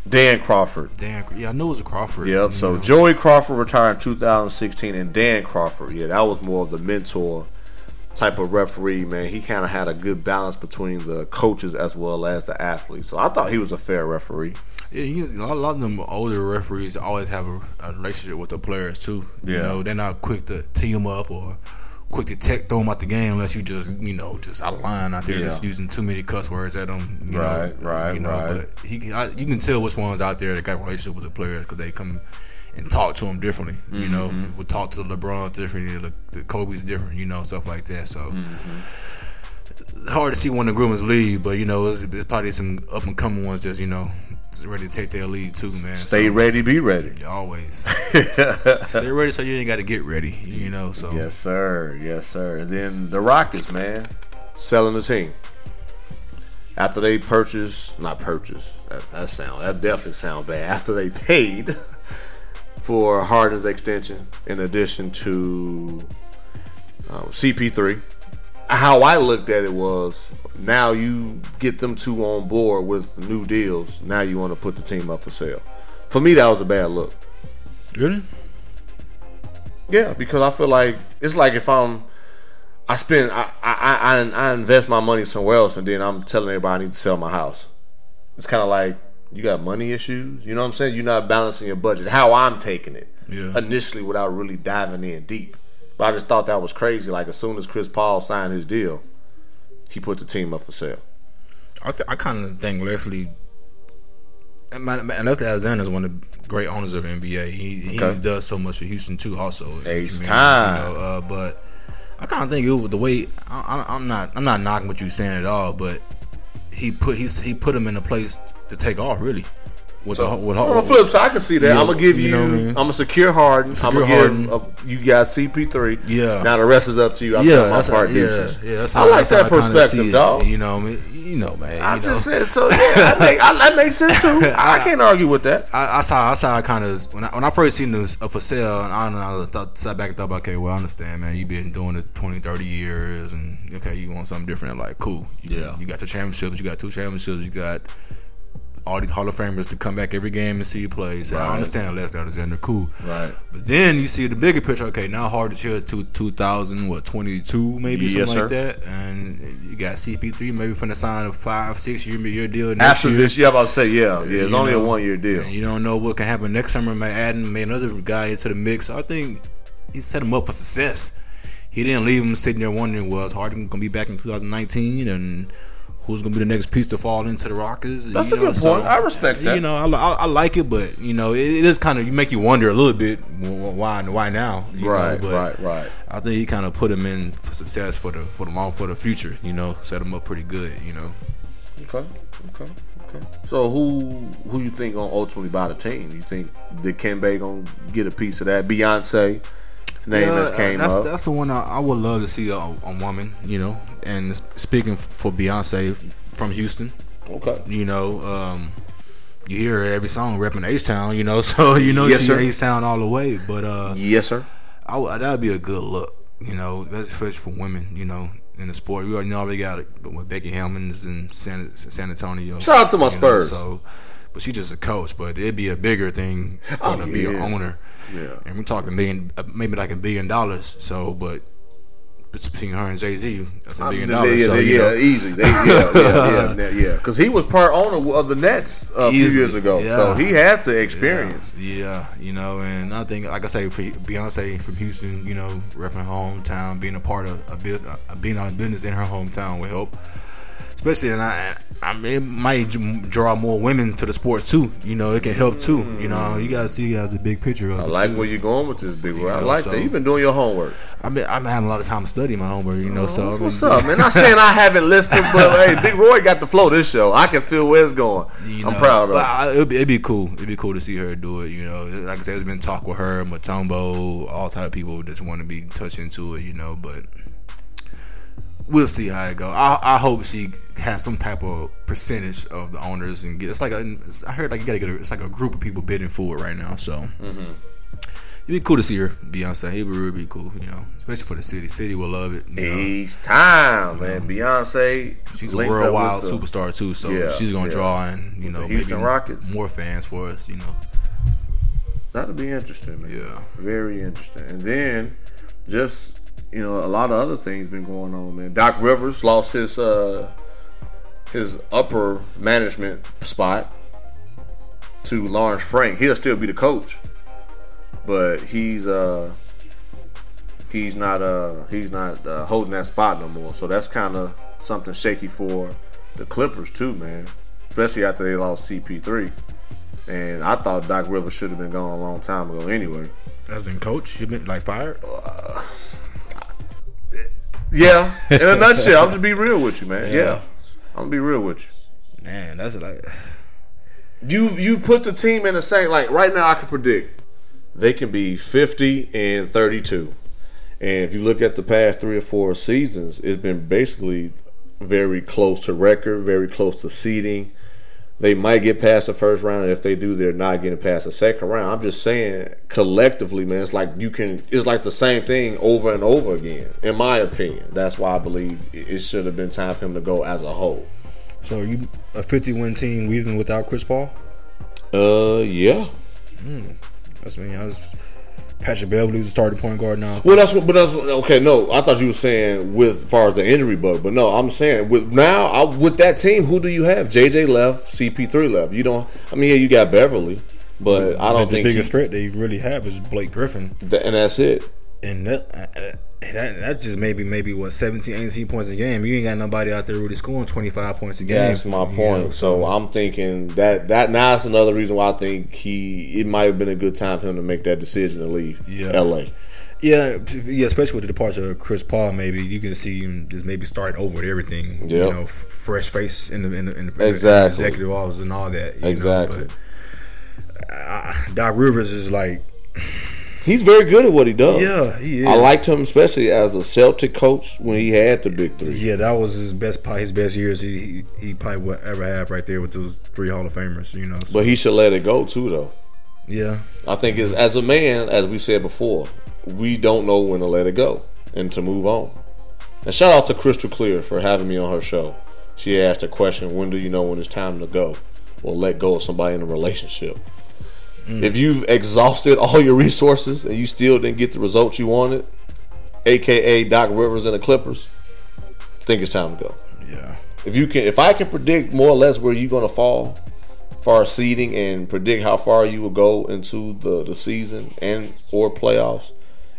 Dan Crawford. Dan. Yeah, I knew it was a Crawford. Yep. So know. Joey Crawford retired in 2016, and Dan Crawford. Yeah, that was more of the mentor type of referee. Man, he kind of had a good balance between the coaches as well as the athletes. So I thought he was a fair referee. Yeah, you, a lot a lot of them older referees always have a, a relationship with the players too. You Yeah. know, they're not quick to tee them up or quick to tech throw them out the game unless you just you know just out of line out there Yeah. just using too many cuss words at them. You Right, know, right, you know, right. But he, I, you can tell which ones out there that got a relationship with the players because they come and talk to them differently. You know, Mm-hmm. we talk to the LeBrons differently, the, the Kobe's different. You know, stuff like that. So. Mm-hmm. Hard to see one of the groomers leave, but you know it's, it's probably some up and coming ones that's you know ready to take their lead too, man. Stay So- ready, be ready. Always. Stay ready so you ain't got to get ready, you know. So Yes, sir. Yes, sir. And then the Rockets, man, selling the team after they purchased, not purchased. That, that sound that definitely sound bad. After they paid for Harden's extension, in addition to uh, CP3. How I looked at it was now you get them two on board with new deals. Now you want to put the team up for sale. For me, that was a bad look. really, Yeah, because I feel like it's like if I'm, I spend, I, I, I, I invest my money somewhere else, and then I'm telling everybody I need to sell my house. it's kind of like you got money issues. You know what I'm saying? You're not balancing your budget. How I'm taking it Yeah. initially without really diving in deep. But I just thought that was crazy. Like as soon as Chris Paul signed his deal, he put the team up for sale. I, th- I kind of think Leslie and, my, and Leslie Alexander is one of the great owners of NBA. He he Okay. does so much for Houston too. Also, Ace I mean, time. You know, uh, but I kind of think it was the way I, I'm not I'm not knocking what you're saying at all, but he put he's he put him in a place to take off really. With the, with On the flip side, I can see that. Yeah, I'm gonna give you. you know I mean? I'm gonna secure Harden. Secure I'm gonna Harden. give. Uh, you got CP3. Yeah. Now the rest is up to you. I yeah, got my that's part how, yeah, yeah. That's I like that perspective, dog. You know, I mean, you know, man. I know. just said so. Yeah, that, make, I, that makes sense too. I can't argue with that. I, I saw, I saw, I kind of when I when I first seen this uh, for sale, and I, I thought, sat back and thought, about, okay, well, I understand, man. You've been doing it 20, 30 years, and okay, you want something different. Like, cool. You, Yeah. You got your championships. You got two championships. You got all these Hall of Famers to come back every game and see you play. So I Right. understand Les Alexander, cool. Right. But then you see the bigger picture. Okay, now hard to to two thousand what twenty two maybe Yes, something like that, and you got CP three maybe from the sign of five six year year deal next After year. this, yeah, I'm about to say yeah, yeah. It's You only know, a one year deal. And you don't know what can happen next summer. May adding may another guy into the mix. I think he set him up for success. He didn't leave him sitting there wondering was Harden gonna be back in 2019 and who's gonna be the next piece to fall into the Rockets. That's you a know, good point. I respect that. You know, I, I, I like it, but you know, it, it is kind of you make you wonder a little bit wh- why why now. Right, know, right, right. I think he kind of put him in for success for the for the long for the future. You know, set him up pretty good. You know. Okay, okay, okay. So who who you think gonna ultimately buy the team? You think Dikembe gonna get a piece of that? Beyonce name Yeah, that's came that's, up. That's the one I, I would love to see a, a woman, you know. And speaking for Beyonce from Houston, okay. you know, um, you hear her every song repping H Town, you know. So you know Yes, she. H Town all the way. But uh, Yes, sir. I that'd be a good look, you know. That's especially for women, you know, in the sport. We already know we got it, but with Becky Hammon's in San, San Antonio. Shout out to my you know, Spurs. so, but she's just a coach. But it'd be a bigger thing for Oh, to be an owner. Yeah. And we're talking million, uh, maybe like a billion dollars. So, but between her and Jay Z, that's a billion dollars. yeah, so, yeah, know, easy. They, yeah, yeah, yeah, yeah. Because he was part owner of the Nets a few years ago, yeah. so he has the experience. Yeah, you know, and I think, like I say, for Beyonce from Houston, you know, repping her hometown, being a part of a business, uh, being on a business in her hometown will help. Especially, and I, I mean, it might draw more women to the sport too. You know, it can help too. You know, you gotta see as a big picture of I like too. where you're going with this, big boy. I like so- that. You've been doing your homework. I've been, I'm having a lot of time to study my homework. You know, oh, so What's, I mean, what's up, man? Not saying I haven't listened, but hey, Big Roy got the flow this show. I can feel where it's going. You I'm know, proud of. I, it'd, be, it'd be cool. It'd be cool to see her do it. You know, like I said, there's been talk with her, Mutombo, all type of people just want to be touched into it. You know, but we'll see how it go. I, I hope she has some type of percentage of the owners and get. It's like a, it's, I heard like you gotta get. A, it's like a group of people bidding for it right now. So. Mm-hmm. It'd be cool to see her, Beyonce. It would really be cool, you know, especially for the city. City will love it. Know. Each time, man. Beyonce. She's a worldwide the- superstar too, so Yeah, she's gonna yeah. draw in, you know, Houston maybe Rockets. more fans for us, you know. That'll be interesting, man. Yeah. Very interesting. And then just you know, a lot of other things been going on, man. Doc Rivers lost his uh his upper management spot to Lawrence Frank. He'll still be the coach. But he's uh he's not uh he's not uh, holding that spot no more. So that's kind of something shaky for the Clippers too, man. Especially after they lost CP3. And I thought Doc Rivers should have been gone a long time ago anyway. As in coach, you been like fired. Yeah, in a nutshell, I'm just be real with you, man. Yeah. Yeah. I'm gonna be real with you. Man, that's like You you put the team in the same like right now I can predict they can be 50 and 32. And if you look at the past 3 or 4 seasons, it's been basically very close to record, very close to seeding. They might get past the first round. and If they do, they're not getting past the second round. I'm just saying, collectively, man, it's like you can. It's like the same thing over and over again. In my opinion, that's why I believe it should have been time for him to go as a whole. so. Are you a 50 win team even without Chris Paul? Uh, yeah. That's me. I was Patrick Beverley's a starting point guard now. Well, that's what. But that's okay. No, I thought you were saying with as far as the injury bug, but no, I'm saying with now I, with that team, who do you have? JJ left, CP3 left. You don't. I mean, yeah, you got Beverley, but I don't the think biggest he- threat they really have is Blake Griffin, th- and that's it. and that, uh, that that just maybe maybe what 17, 18 points a game. You ain't got nobody out there really scoring twenty five points a game. That's my You point. know, so I'm thinking that that now that's another reason why I think he it might have been a good time for him to make that decision to leave Yeah. LA. Yeah, yeah, especially with the departure of Chris Paul, maybe you can see him just maybe start over with everything. Yep. You know, f- fresh face in the in the, in the Exactly. executive office and all that. Exactly. Know? But uh, Doc Rivers is like, He's very good at what he does. yeah, he is. I liked him especially as a Celtic coach when he had the big three. Yeah, that was his best his best years he he, he probably would ever have right there with those three Hall of Famers. You know, so, But he should let it go too, though. yeah, I think as, as a man, as we said before, we don't know when to let it go and to move on. And shout out to Crystal Clear for having me on her show. She asked a question: When do you know when it's time to go or let go of somebody in a relationship? Mm. If you've exhausted all your resources and you still didn't get the results you wanted, aka Doc Rivers and the Clippers, I think it's time to go. yeah. If you can, if I can predict more or less where you're gonna fall, far seeding and predict how far you will go into the the season and or playoffs,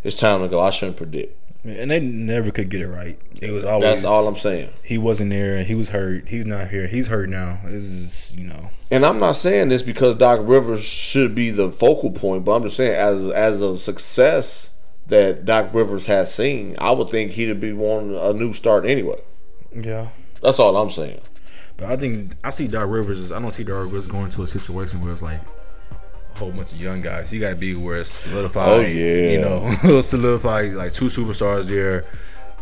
it's time to go. I shouldn't predict. And they never could get it right. It was always That's all I'm saying. He wasn't there. He was hurt. He's not here. He's hurt now. This is you know. And I'm not saying this because Doc Rivers should be the focal point, but I'm just saying as as a success that Doc Rivers has seen, I would think he'd be wanting a new start anyway. Yeah. That's all I'm saying. But I think I see Doc Rivers. As, I don't see Doc Rivers going to a situation where it's like a whole bunch of young guys. He got to be where it's solidified. Oh, yeah. you know, solidified like two superstars there.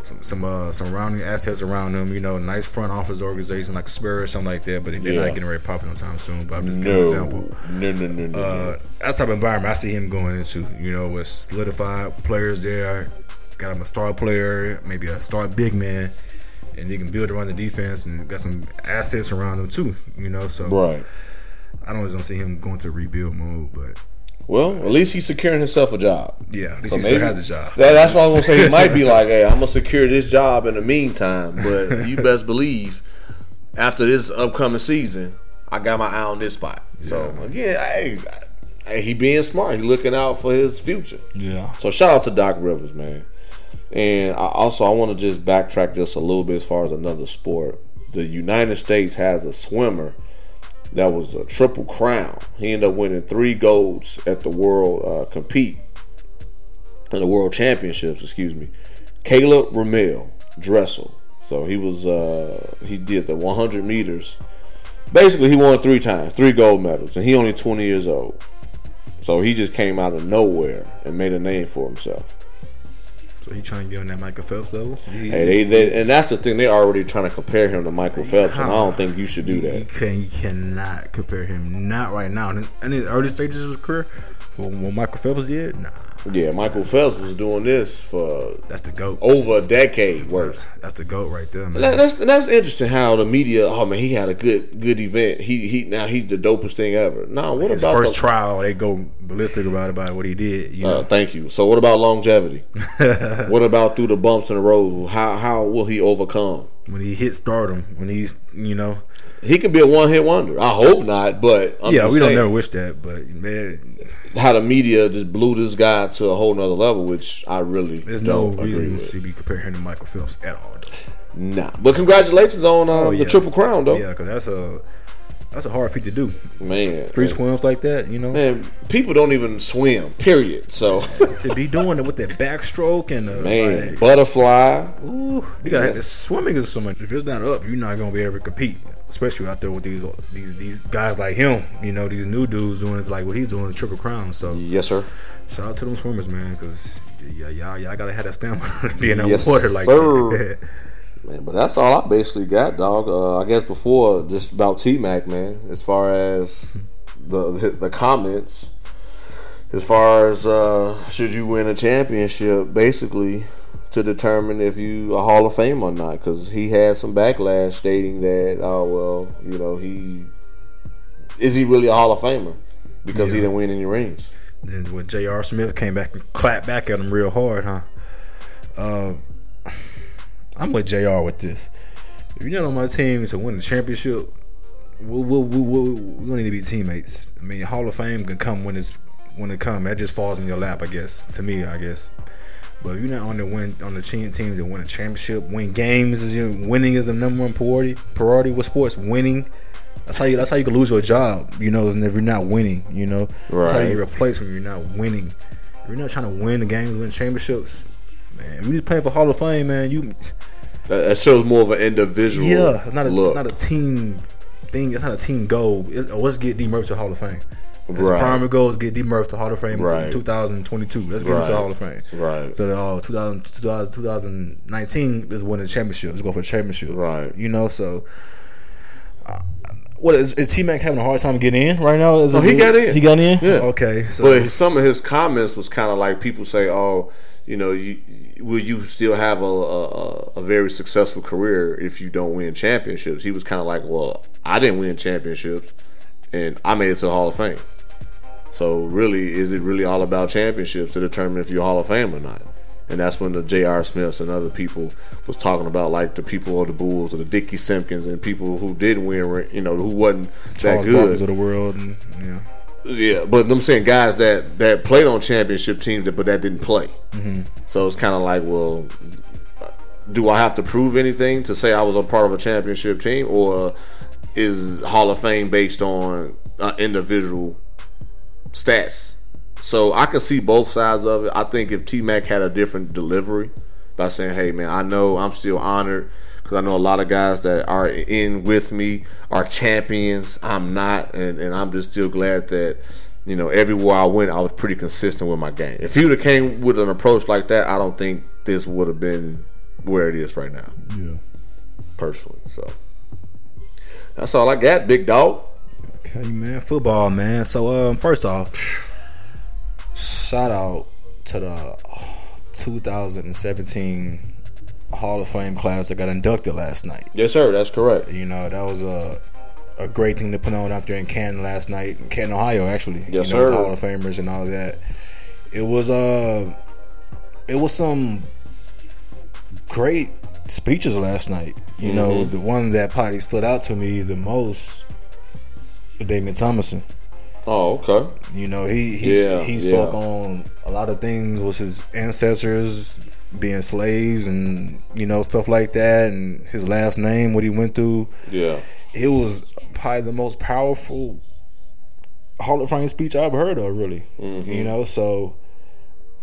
Some some uh, surrounding assets around them. You know, nice front office organization like Spurs or something like that. But they're Yeah. not getting ready to profit no time soon. But I'm just giving No, an example. no, no, no, no. Uh, that's type of environment I see him going into. You know, with solidified players there, got him a star player, maybe a star big man, and he can build around the defense and got some assets around him too. You know, so right. I don't, don't see him going to rebuild mode, but Well, at least he's securing himself a job. yeah, at least So he still maybe- has a job. That, that's what I was gonna say. He might be like, "Hey, I'm gonna secure this job in the meantime," but you best believe after this upcoming season, I got my eye on this spot. So again, hey, hey, he being smart. He looking out for his future. Yeah, So shout out to Doc Rivers, man. And I also I want to just backtrack just a little bit as far as another sport. The United States has a swimmer that was a triple crown. He ended up winning three golds at the world uh, compete in the world championships. Excuse me, Caleb Remel Dressel. So he was uh, he did the 100 meters. Basically, he won three times, three gold medals, and he only 20 years old. So he just came out of nowhere and made a name for himself. So he trying to get on that Michael Phelps level. He, Hey, they, they, and that's the thing. They're already trying to compare him to Michael Phelps, and I don't think you should do You that. can you cannot compare him. Not right now. In in the early stages of his career, for what Michael Phelps did, nah, Yeah, Michael Phelps was doing this for that's the goat. over a decade worth. That's the goat right there, man. That- That's that's interesting how the media. Oh man, he had a good good event. He he now he's the dopest thing ever. Now what His about first the, trial, they go ballistic about about what he did. You know, Uh, thank you. So what about longevity? what about through the bumps in the road? How how will he overcome? when he hit stardom, when he's you know, He could be a one hit wonder. I hope not, but I'm yeah, we don't saying. never wish that, but man, how the media just blew this guy to a whole nother level, which I really there's no don't reason to be comparing him to Michael Phelps at all. Though. Nah, but congratulations on uh, Oh, yeah. the triple crown, though. Yeah, because that's a that's a hard feat to do. Man, Three swims like that, you know, man, people don't even swim. Period. So, to be doing it with that backstroke and uh, man, like, butterfly. Ooh, you got to have the swimming is so much. If it's not up, you're not gonna be able to compete. Especially out there with these these these guys like him. You know, these new dudes doing it like what he's doing, the triple crown. So Yes, sir. shout out to them swimmers, man, because yeah, y'all y'all gotta have that stamina to be in that Yes, water like sir. that. Man, but that's all I basically got, dog. Uh, I guess before just about T Mac, man. As far as the, the the comments, as far as uh, should you win a championship, basically to determine if you a Hall of Fame or not, because he had some backlash stating that, oh well, you know he is he really a Hall of Famer because he didn't win any rings. Then when J.R. Smith came back and clapped back at him real hard, huh? Uh, I'm with J.R. with this. If you're not on my team to win the championship, we we we we we gonna need to be teammates. I mean, Hall of Fame can come when it's when it come. That just falls in your lap, I guess. To me, I guess. But if you're not on the win on the team team to win a championship, win games is your winning is the number one priority. Priority with sports, winning. That's how you. That's how you can lose your job. You know, is if you're not winning. You know, that's how Right. you replace when you're not winning. If you're not trying to win the games, win championships, man. If you're just playing for Hall of Fame, man. You That, shows more of an individual. yeah, it's not a, look. it's not a team thing. It's not a team goal. It, let's get D Murphy to Hall of Fame. That's Right. the primary goal is get D Murphy to Hall of Fame Right. in 2022. Let's get him to Right. Hall of Fame. Right. So that uh, 2000, 2000, 2019 is winning the championship. Let's go for a championship. Right. You know, so. Uh, what is, is T Mac having a hard time getting in right now? Is it- he got in. He got in. Yeah. Okay. So But some of his comments was kind of like people say, "Oh, you know, you, will you still have a, a a very successful career if you don't win championships?" He was kind of like, "Well, I didn't win championships, and I made it to the Hall of Fame. So really, is it really all about championships to determine if you're Hall of Fame or not?" And that's when the J.R. Smiths and other people was talking about like the people of the Bulls or the Dickie Simpkins and people who didn't win, you know, who wasn't Charles that good. Barkley's of the world, and yeah. Yeah, but I'm saying guys that that played on championship teams, but that didn't play. Mm-hmm. So it's kind of like, well, do I have to prove anything to say I was a part of a championship team, or is Hall of Fame based on uh, individual stats? So I can see both sides of it. I think if T Mac had a different delivery by saying, "Hey, man, I know I'm still honored." Because I know a lot of guys that are in with me are champions. I'm not, and, and I'm just still glad that you know everywhere I went, I was pretty consistent with my game. If he would have came with an approach like that, I don't think this would have been where it is right now. Yeah. Personally, so that's all I got, big dog. Okay, man. Football, man. So, um, first off, shout out to the 2017 Hall of Fame class that got inducted last night. Yes, sir. That's correct. You know, that was a a great thing to put on out there in Canton last night, in Canton, Ohio, actually. Yes, you know, sir. The Hall of Famers and all that. It was uh, it was some great speeches last night. You Mm-hmm. know, the one that probably stood out to me the most, LaDainian Tomlinson. Oh, okay. You know, he he Yeah, he spoke yeah. on a lot of things with his ancestors being slaves and you know stuff like that, and his last name, what he went through. Yeah. It was probably the most powerful Hall of Fame speech I ever heard of. Really, Mm-hmm. you know. So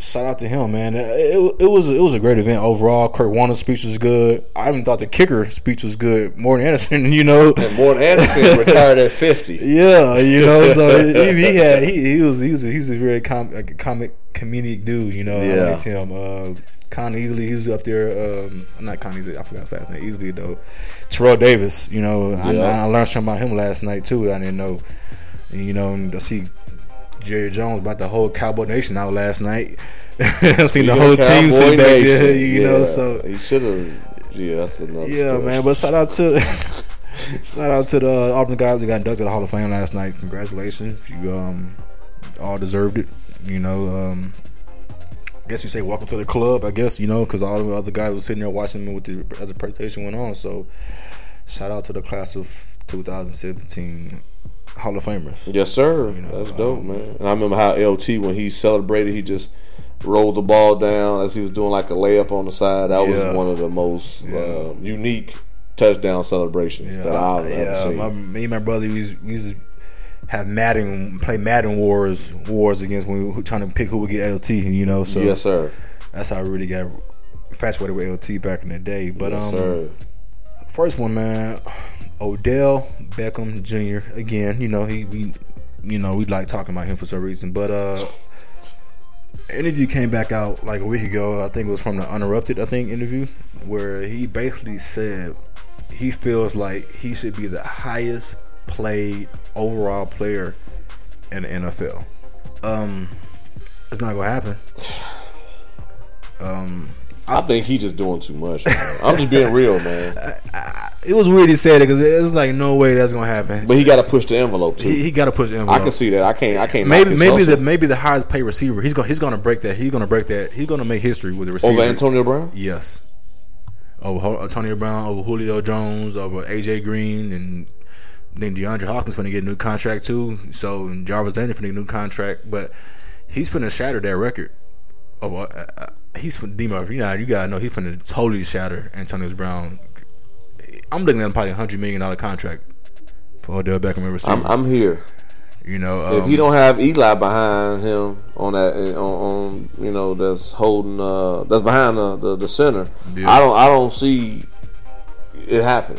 shout out to him, man. It, it, was it was a great event overall. Kurt Warner's speech was good. I even thought the kicker speech was good. Morten Andersen, you know. And Morten Andersen retired at 50. Yeah, you know, so he, he had he, he was he's a, he's a very com, like a comic comedic dude. You know, I Yeah. liked him. Uh, Con Easley, he was up there. Um, not Con Easley, I forgot his last name. Easley though. Terrell Davis, you know, I, Yeah. I learned something about him last night too. I didn't know. You know, to see Jerry Jones about the whole Cowboy Nation out last night. I seen the whole team sitting back there, you know. So he should have. Yeah, that's another. yeah, story. man. But shout out to shout out to the all the guys that got inducted to the Hall of Fame last night. Congratulations, you um all deserved it. You know, um, I guess you say welcome to the club. I guess you know because all the other guys were sitting there watching me with the as the presentation went on. So shout out to the class of 2017 Hall of Famers. Yes, sir. know, That's dope, um, man. And I remember how LT when he celebrated, he just rolled the ball down as he was doing like a layup on the side. That Yeah. was one of the most uh, unique touchdown celebrations that I've ever yeah, seen. my, me and my brother we used, we used to have Madden play Madden wars wars against when we were trying to pick who would get LT. You know, so yes, sir. That's how I really got infatuated with LT back in the day. But yes, um, sir. first one, man, Odell Beckham Jr. Again, you know he we, you know we like talking about him for some reason. But uh, interview came back out like a week ago. I think it was from the Uninterrupted. I think interview where he basically said he feels like he should be the highest played overall player in the NFL. Um, it's not gonna happen. Um, I think he's just doing too much. man. I'm just being real, man. it was weird he said it because it was like no way that's gonna happen. But he got to push the envelope too. he, he got to push the envelope. I can see that. I can't. I can't. Maybe maybe hustle. the maybe the highest paid receiver. He's gonna he's going to break that. He's going to break that. He's to make history with the receiver. over Antonio Brown. Yes. Over Antonio Brown, over Julio Jones, over AJ Green, and then DeAndre Hopkins finna get a new contract too. So and Jarvis Landry finna get a new contract, but he's finna shatter that record. Of uh, he's finna Demo. You know, you gotta know he's finna totally shatter Antonio Brown. I'm looking at probably a hundred million dollar contract for Odell Beckham receiver. I'm, I'm here. you know, um, If he don't have Eli behind him on that, on, on you know, that's holding, uh, that's behind the, the, the center. Yeah. I don't, I don't see it happen.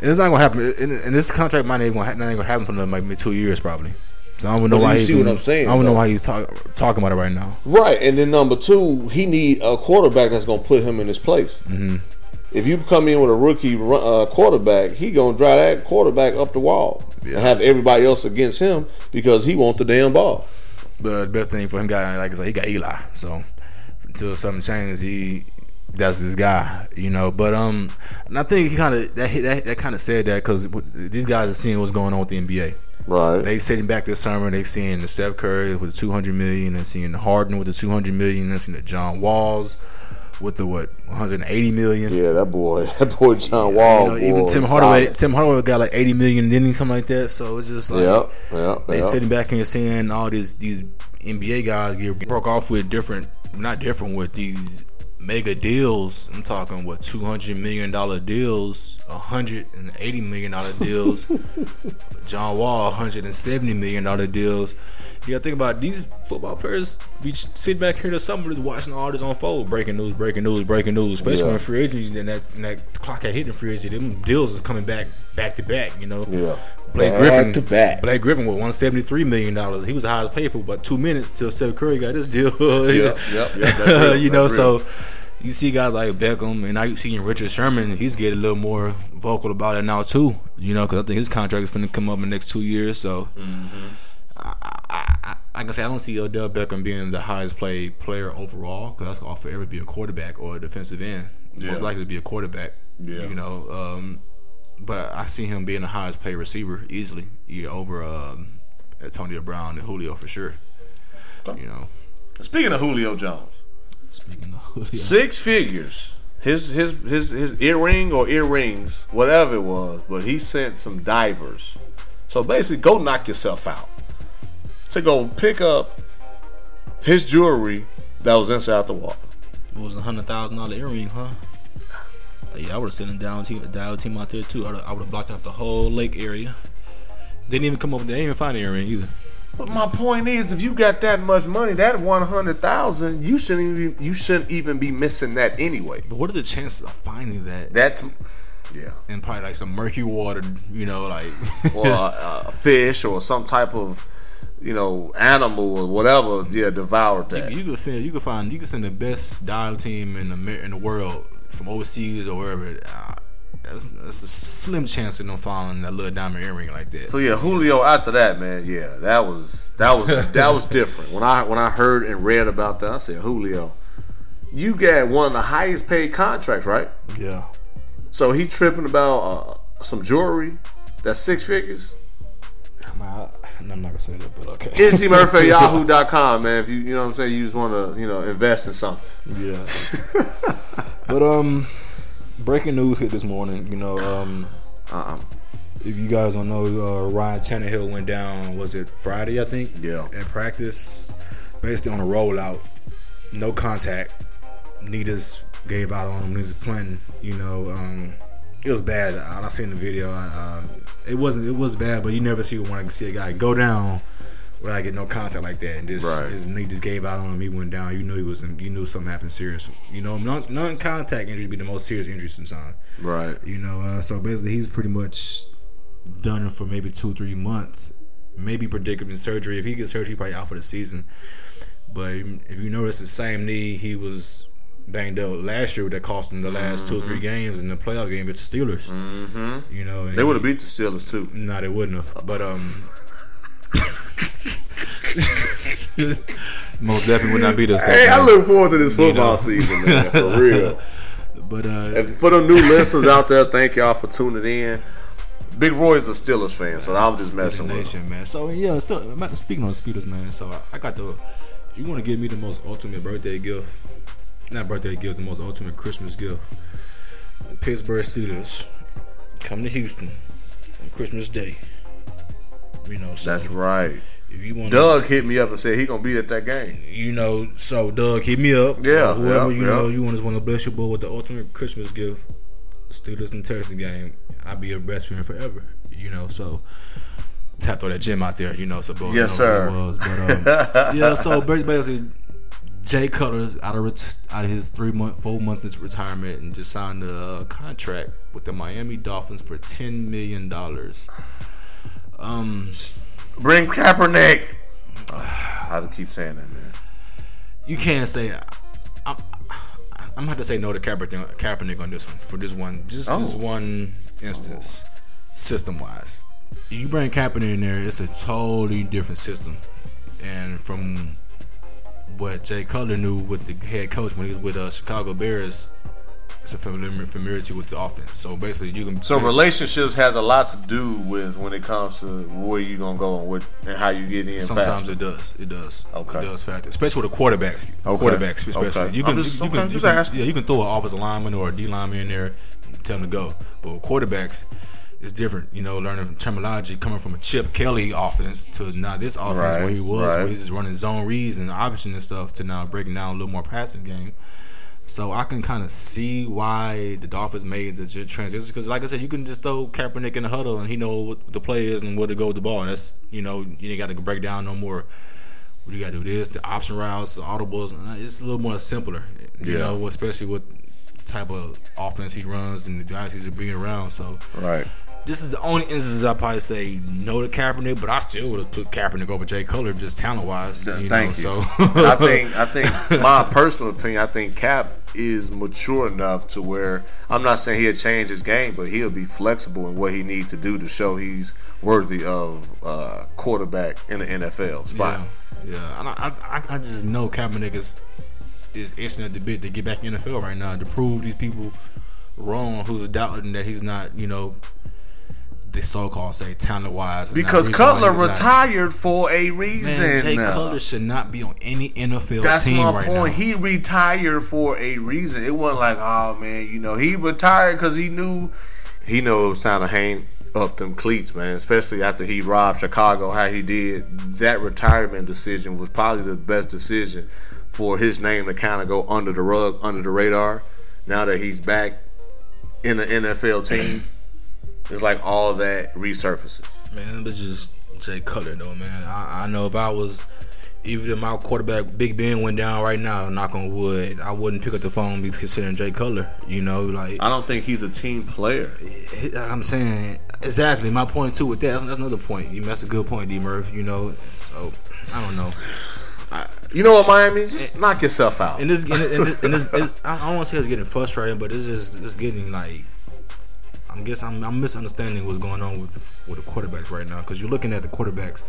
And it's not gonna happen. And, and this contract might not even gonna, not even gonna happen for another maybe two years probably. So I don't know But why you he's see what I'm saying, I don't know why he's talk, talking about it right now. Right, and then number two, he need a quarterback that's gonna put him in his place. Mm-hmm. If you come in with a rookie uh, quarterback, he gonna drive that quarterback up the wall Yeah. and have everybody else against him because he want the damn ball. But the best thing for him, guy like I said, he got Eli. So until something changes, he that's his guy, you know. But um, and I think he kind of that that, that kind of said that because these guys are seeing what's going on with the NBA. Right. They sitting back this summer. They seeing the Steph Curry with the two hundred million, and seeing the Harden with the two hundred million, and seeing the John Walls with the what one hundred and eighty million. yeah, that boy, that boy John Wall. You know, even Tim Hardaway, solid. Tim Hardaway got like eighty million, didn't? Something like that. So it's just like Yep, yep, they yep. sitting back and you're seeing all these these NBA guys get broke off with different, not different with these mega deals. I'm talking what two hundred million dollar deals, hundred and eighty million dollar deals. John Wall, hundred and seventy million dollar deals. You gotta think about these football players. We sit back here this summer just watching all this unfold. Breaking news, breaking news, breaking news. Especially Yeah. when free agency and that, and that clock had hit in free agency. Them deals is coming back back to back. You know. Yeah. Blake Back Griffin to back. Blake Griffin with one seventy three million dollars. He was the highest paid for about two minutes till Steph Curry got this deal. Yep, yep, yep. Real. you know, real. so you see guys like Beckham, and now you see Richard Sherman. He's getting a little more vocal about it now too. You know, because I think his contract is going to come up in the next two years. So, I, I, I, like I said, I don't see Odell Beckham being the highest paid player overall because that's going to forever be a quarterback or a defensive end. Yeah. Most likely to be a quarterback. Yeah. You know, um, but I see him being the highest paid receiver easily, yeah, over um, Antonio Brown and Julio for sure. You know, Speaking of Julio Jones, speaking of Julio. six figures. His his his his earring or earrings, whatever it was, but he sent some divers. So basically, go knock yourself out. To go pick up his jewelry that was inside the wall. It was a hundred thousand dollar earring, huh? Yeah, I would have sent a down team, a dial team out there too. I would have blocked out the whole lake area. Didn't even come up. They didn't even find the earring either. But my point is, if you got that much money, that one hundred thousand, you shouldn't even you shouldn't even be missing that anyway. But what are the chances of finding that That's yeah, in probably like some murky water? You know, like or a, a fish or some type of you know animal or whatever. Yeah, devoured that. you could find, you could find, you could send the best dial team in the in the world from overseas or wherever. Uh, that's, that's a slim chance of them finding that little diamond earring like that. So yeah, Julio. After that, man, yeah, that was that was that was different. When I when I heard and read about that, I said, Julio, you got one of the highest paid contracts, right? yeah. So he tripping about uh, some jewelry that's six figures. Nah, I'm not gonna say that, but okay. It's dmurphy at yahoo.com, man. If you you know what I'm saying, you just want to you know invest in something. Yeah. but um, breaking news hit this morning. You know, um, Uh-uh. if you guys don't know, uh, Ryan Tannehill went down. Was it Friday? I think. Yeah. At practice, basically on a rollout, no contact. Nita's gave out on him. He was playing. You know, um, it was bad. I, I seen the video. Uh, it wasn't. It was bad, but you never see want to see a guy go down. Without getting no contact like that, and just Right. his knee just gave out on him. He went down. You knew he was. In, you knew something happened serious. You know, non non contact injuries be the most serious injuries sometimes. Right. You know, uh, so basically he's pretty much done for maybe two, three months. Maybe predicament surgery. If he gets surgery, probably out for the season. But if you notice, the same knee he was banged up last year that cost him the last two or three games in the playoff game against the Steelers. Mm-hmm. You know, They would have beat the Steelers too. no, they wouldn't have. But um, most definitely would not beat us. that Hey, I look forward to this football know. season, man. For real. But uh, And for the new listeners out there, thank y'all for tuning in. Big Roy's a Steelers fan, so I was just messing with him. Nation, man. So yeah, so speaking on Steelers, man. So I, I got the. You want to give me the most ultimate birthday gift? Not birthday gift, the most ultimate Christmas gift. Pittsburgh Steelers come to Houston on Christmas Day. You know, so That's right. if you want, Doug hit me up and said he gonna be at that game. you know, so Doug, hit me up. Yeah, whoever yeah, you know, you want to want to bless your boy with the ultimate Christmas gift. Steelers and Texas game. I'll be your best friend forever. You know, so just have to throw that gym out there. You know, so both Yes, sir. Was. But um, yeah, so basically, Jay Cutler's out of ret- out of his three month, four month retirement, and just signed a uh, contract with the Miami Dolphins for ten million dollars. Um, Bring Kaepernick. I have to keep saying that, man. you can't say. I'm, I'm gonna have to say no to Kaepernick, Kaepernick on this one for this one, just this Oh. one instance, system wise. You bring Kaepernick in there, it's a totally different system, and from what Jay Cutler knew with the head coach when he was with uh, Chicago Bears, it's a familiar, familiarity with the offense. So basically, you can So relationships has a lot to do with when it comes to where you gonna go and what and how you get in. Sometimes faster. it does. It does. Okay. It does factor, especially with the quarterbacks. Okay. Quarterbacks, especially. Okay. You can, just- you, okay, can, you can- yeah, you can throw an offensive lineman or a D lineman in there, and tell them to go. But with quarterbacks, it's different. You know, learning from terminology coming from a Chip Kelly offense to now this offense Right, where he was, right. where he's just running zone reads and option and stuff to now breaking down a little more passing game. So I can kind of see why the Dolphins made the transition because, like I said, you can just throw Kaepernick in the huddle and he know what the play is and where to go with the ball. And that's you know you ain't got to break down no more. What you got to do this, the option routes, the audibles. uh, It's a little more simpler, you Yeah. know, especially with the type of offense he runs and the guys he's being around. So right. this is the only instance I probably say no to Kaepernick, but I still would have put Kaepernick over Jay Cutler just talent wise. You Thank know, you. So I think I think my personal opinion, I think Cap is mature enough to where I'm not saying he'll change his game, but he'll be flexible in what he needs to do to show he's worthy of uh, quarterback in the NFL spot. Yeah, yeah. I, I, I just know Kaepernick is is itching at the bit to get back in the NFL right now to prove these people wrong who's doubting that he's not, you know, they so called say talent wise. Because Cutler retired for a reason. Man, Jay Cutler should not be on any NFL That's team my right point. now. He retired for a reason. It wasn't like, oh man, you know, he retired because he knew he knew it was time to hang up them cleats, man. Especially after he robbed Chicago, how he did. That retirement decision was probably the best decision for his name to kind of go under the rug, under the radar. Now that he's back in the NFL team, it's like all that resurfaces. Man, but just Jay Cutler though, man. I, I know if I was even if my quarterback Big Ben went down right now, knock on wood, I wouldn't pick up the phone because considering Jay Cutler. You know, like I don't think he's a team player. I'm saying exactly my point too with that. That's, another point. You that's a good point, D Murph. You know, so I don't know. You know what, Miami? Just knock yourself out. And this, and this, and this, and I don't want to say it's getting frustrating, but it's just it's getting like. I guess I'm, I'm misunderstanding what's going on with the, with the quarterbacks right now because you're looking at the quarterbacks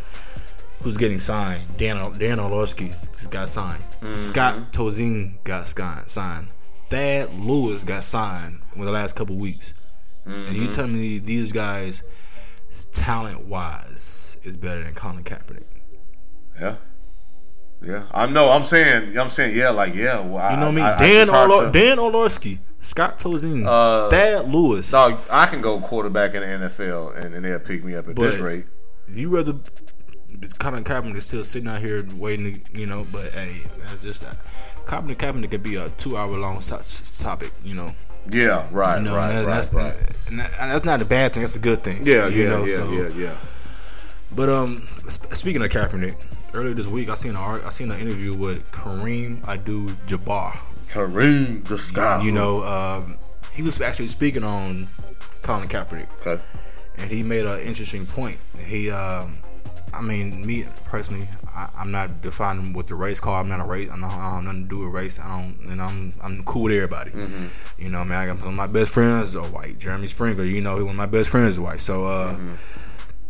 who's getting signed. Dan Dan Orlovsky got signed. Mm-hmm. Scott Tolzien got signed. Thad Lewis got signed in the last couple weeks. And you mm-hmm. tell me these guys, talent wise, is better than Colin Kaepernick? Yeah. Yeah, I know. I'm saying, I'm saying, yeah, like, yeah. Well, You know what I mean? Dan Orlo- to- Dan Orlovsky, Scott Tolzien, Uh, Thad Lewis. Dog, I can go quarterback in the NFL, and, and they'll pick me up at this rate. you rather Colin Kaepernick is still sitting out here waiting, to, you know. But hey, that's just Kaepernick. Kaepernick could be a two-hour long so- topic, you know. Yeah, right, You know, right, and that- right, that's, right. And, that- and that's not a bad thing. That's a good thing. Yeah, you yeah, know, yeah, so- yeah, yeah. But um, sp- speaking of Kaepernick, earlier this week I seen an art, I seen an interview with Kareem Abdul-Jabbar. Kareem, the sky. You know, um, he was actually speaking on Colin Kaepernick. Okay. and he made an interesting point. He, um, I mean, me personally, I, I'm not defining what the race call. I'm not a race. I don't, I don't have nothing to do with race. I don't, and I'm I'm cool with everybody. You know, man. I got some of my best friends are white. Jeremy Springer, you know, he one of my best friends is white. So uh,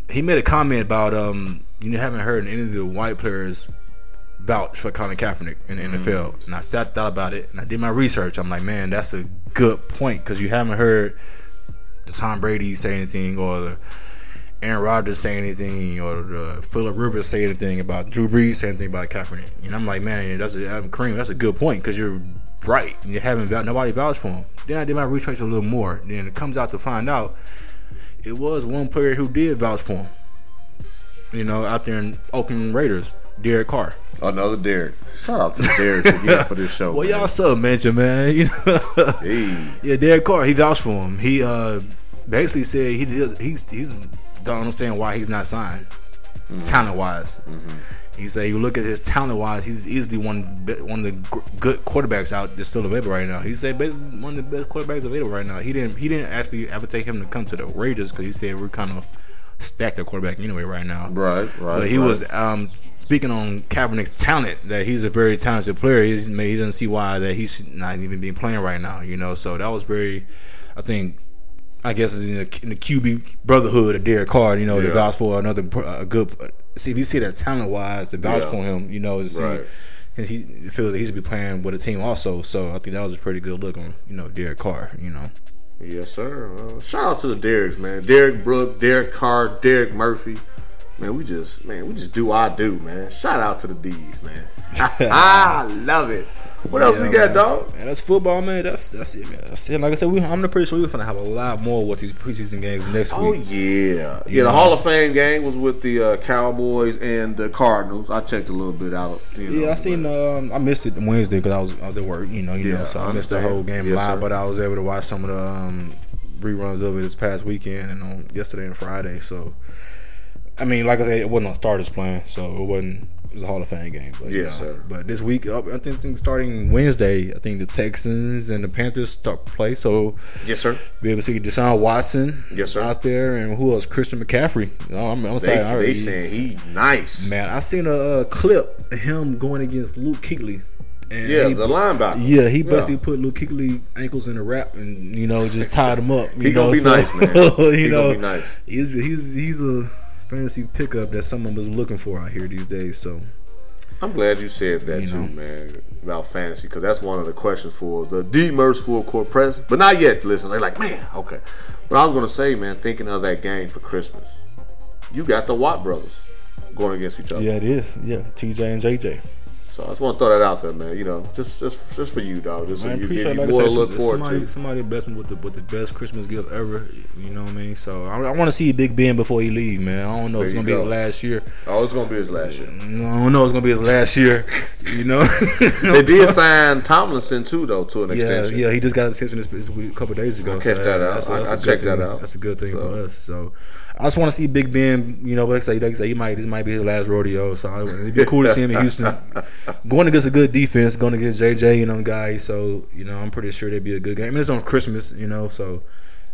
he made a comment about um, you haven't heard any of the white players vouch for Colin Kaepernick in the mm. NFL. And I sat thought about it and I did my research. I'm like, man, that's a good point because you haven't heard the Tom Brady say anything or the Aaron Rodgers say anything or the Philip Rivers say anything about Drew Brees say anything about Kaepernick. And I'm like, man, that's a Adam Kareem, that's a good point because you're right. You haven't nobody vouched for him. Then I did my research a little more. Then it comes out to find out it was one player who did vouch for him. You know, out there in Oakland Raiders, Derek Carr. Another Derek. Shout out to Derek again for this show. Well, man. y'all sub mention, man. You know, Hey. yeah, Derek Carr. He vouched for him. He uh basically said he did, he's he's don't understand why he's not signed, talent wise. He said you look at his talent wise, he's easily one one of the good quarterbacks out that's still available right now. He said one of the best quarterbacks available right now. He didn't he didn't actually ever take him to come to the Raiders because he said we're kind of stacked at quarterback anyway right now. Right, right. But he right. was um, speaking on Kaepernick's talent that he's a very talented player. He's, he doesn't see why that he's not even being playing right now. You know, so that was very, I think, I guess in the, in the QB brotherhood of Derek Carr. You know, to Yeah. vouch for another a good. See if you see that talent wise, to vouch Yeah. for him. You know, to see. Right. He feels that he should be playing with a team also, so I think that was a pretty good look on you know Derek Carr. You know, Yes, sir. Uh, shout out to the Derricks, man. Derek Brook, Derek Carr, Derek Murphy. Man, we just man, we just do I do, man. Shout out to the D's, man. I love it. What else we got, man. dog? And that's football, man. That's that's it, man. That's it. Like I said, we, I'm pretty sure we're gonna have a lot more with these preseason games next Oh week. Oh yeah, yeah. The Hall of Fame game was with the uh, Cowboys and the Cardinals. I checked a little bit out. You know, Yeah, I seen. Um, I missed it Wednesday because I was I was at work. You know, you Yeah, know, so I I missed the whole game Yes, live. sir. But I was able to watch some of the um, reruns of it this past weekend and on yesterday and Friday. So, I mean, like I said, it wasn't on starters playing, so it wasn't. It was a Hall of Fame game. But, you know, sir. But this week, uh, I think, think starting Wednesday, I think the Texans and the Panthers start play. So yes, sir. be able to see Deshaun Watson, Yes, sir. out there, and who else? Christian McCaffrey. Oh, I'm, I'm They, sorry, they already- saying he nice. Man, I seen a uh, clip of him going against Luke Kuechly. And Yeah, he, the linebacker. yeah, he basically put Luke Kuechly ankles in a wrap and you know just tied him up. You He gonna know, be so, nice, man. you He know, gonna be nice. he's he's he's a fantasy pickup that someone was looking for out here these days. So I'm glad you said that You too, know. man, about fantasy, because that's one of the questions for the D-Merce Full Court Press. But not yet, listen. They're like, man, okay. But I was going to say, man, thinking of that game for Christmas, you got the Watt brothers going against each other. yeah, it is. Yeah, TJ and JJ. So I just want to throw that out there, man. You know, just just just for you, dog. Just so you appreciate get like more I said, look some- forward somebody to. somebody blessed me with the with the best Christmas gift ever. You know what I mean? So I, I want to see Big Ben before he leave, man. I don't know if oh, it's gonna you be his last year. Oh, it's going to be his last year. I don't know if it's gonna be his last year. You know. They did sign Tomlinson too, though, to an Yeah, extension. yeah, he just got an extension this, this week, a couple days ago. I'll catch that out. That's, I- that's I a good checked that out. That's a good thing So- for us. So I just want to see Big Ben. You know, like I say, like I say, he might this might be his last rodeo. So it'd be cool to see him in Houston, going against a good defense, going against JJ, you know, guys. So you know, I'm pretty sure that'd be a good game. And it's on Christmas, you know, so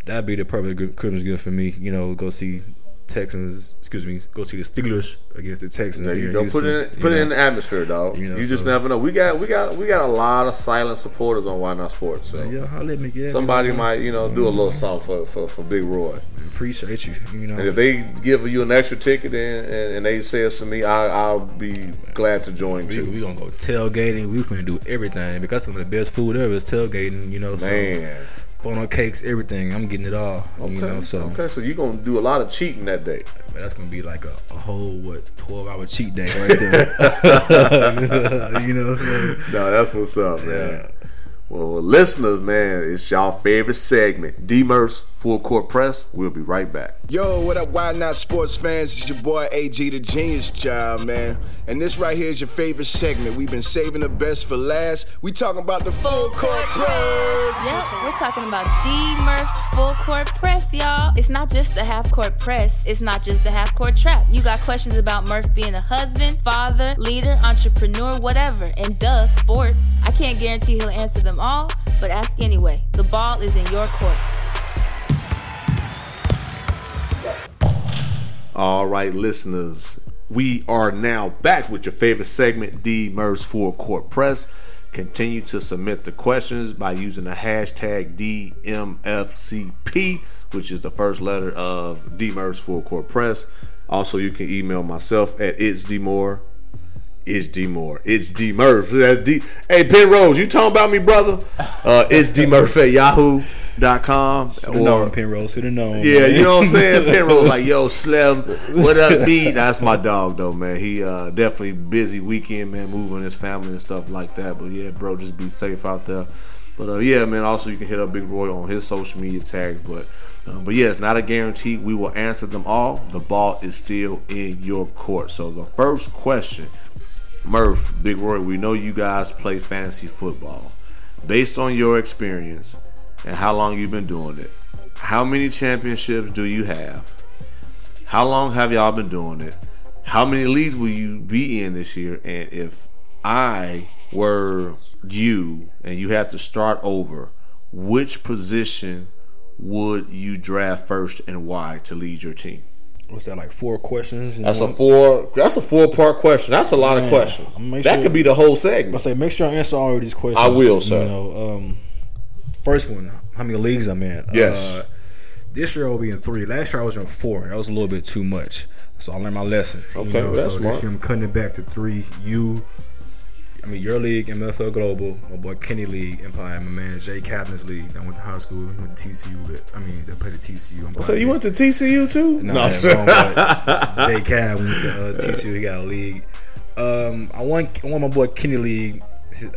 that'd be the perfect good Christmas gift for me. You know, go see. Texans, excuse me, go see the Steelers against the Texans. There you go. Houston, Put it in, put it know. in the atmosphere, dog. You know, You, just so- never know. We got we got we got a lot of silent supporters on Why Not Sports. So Yeah, holla at me. Yeah, somebody man. might you know do a little mm-hmm. song for, for, for Big Roy. appreciate you. You know, And if they give you an extra ticket and, and, and they say it's to me, I, I'll be glad to join We, too. we gonna go tailgating. We gonna do everything because some of the best food ever is tailgating. You know, so Man, funnel cakes, everything. I'm getting it all. okay, You know, so okay, so you're gonna do a lot of cheating that day. that's gonna be like a, a whole what twelve hour cheat day right there. you know, so, No, that's what's up, man. Well, well, listeners, man, it's y'all favorite segment, D-Merce Full Court Press. We'll be right back. Yo, what up, Why Not Sports fans? It's your boy AG, the Genius Child, man. And this right here is your favorite segment. We've been saving the best for last. We talking about the full court press. Yep, we're talking about D Murph's full court press, y'all. It's not just the half court press, it's not just the half court trap. You got questions about Murph being a husband, father, leader, entrepreneur, whatever, and duh, sports. I can't guarantee he'll answer them all, but ask anyway. The ball is in your court. All right, listeners, we are now back with your favorite segment, D Merce Full Court Press. Continue to submit the questions by using the hashtag DMFCP, which is the first letter of D Merce Full Court Press. Also, you can email myself at it's itsdmore, It's D Moore. It's D Murph. That's D. Hey, Penrose, you talking about me, brother? Uh, it's D At yahoo.com. known Penrose, should have known. Yeah, man. you know what I'm saying? Penrose like, yo, Slim, what up, B? That's my dog, though, man. He uh, definitely busy weekend, man, moving his family and stuff like that. But yeah, bro, just be safe out there. But uh, yeah, man. Also, you can hit up Big Roy on his social media tags. But uh, but yeah, it's not a guarantee. We will answer them all. The ball is still in your court. So the first question, Murph, Big Roy, we know you guys play fantasy football. Based on your experience and how long you've been doing it, how many championships do you have? How long have y'all been doing it? How many leagues will you be in this year? And if I were you and you had to start over, which position would you draft first and why to lead your team? What's that like? Four questions. That's a four. That's a four part question. That's a lot of questions. I'ma That sure- could be the whole segment. I say make sure I answer all of these questions. I will, sir. You know, um, first one, how many leagues I'm in? Yes. Uh, this year I'll be in three. Last year I was in four. That was a little bit too much. So I learned my lesson. Okay, you know, that's so smart. this year I'm cutting it back to three. You, I mean your league, MFL Global, my boy Kenny League, Empire, my man Jay Cavan's league. That I went to high school, he went to TCU with. I mean, they played at TCU. I'm So you went to TCU too? no, no. Jay Cab went to uh, TCU. He got a league. Um, I won. I won my boy Kenny League.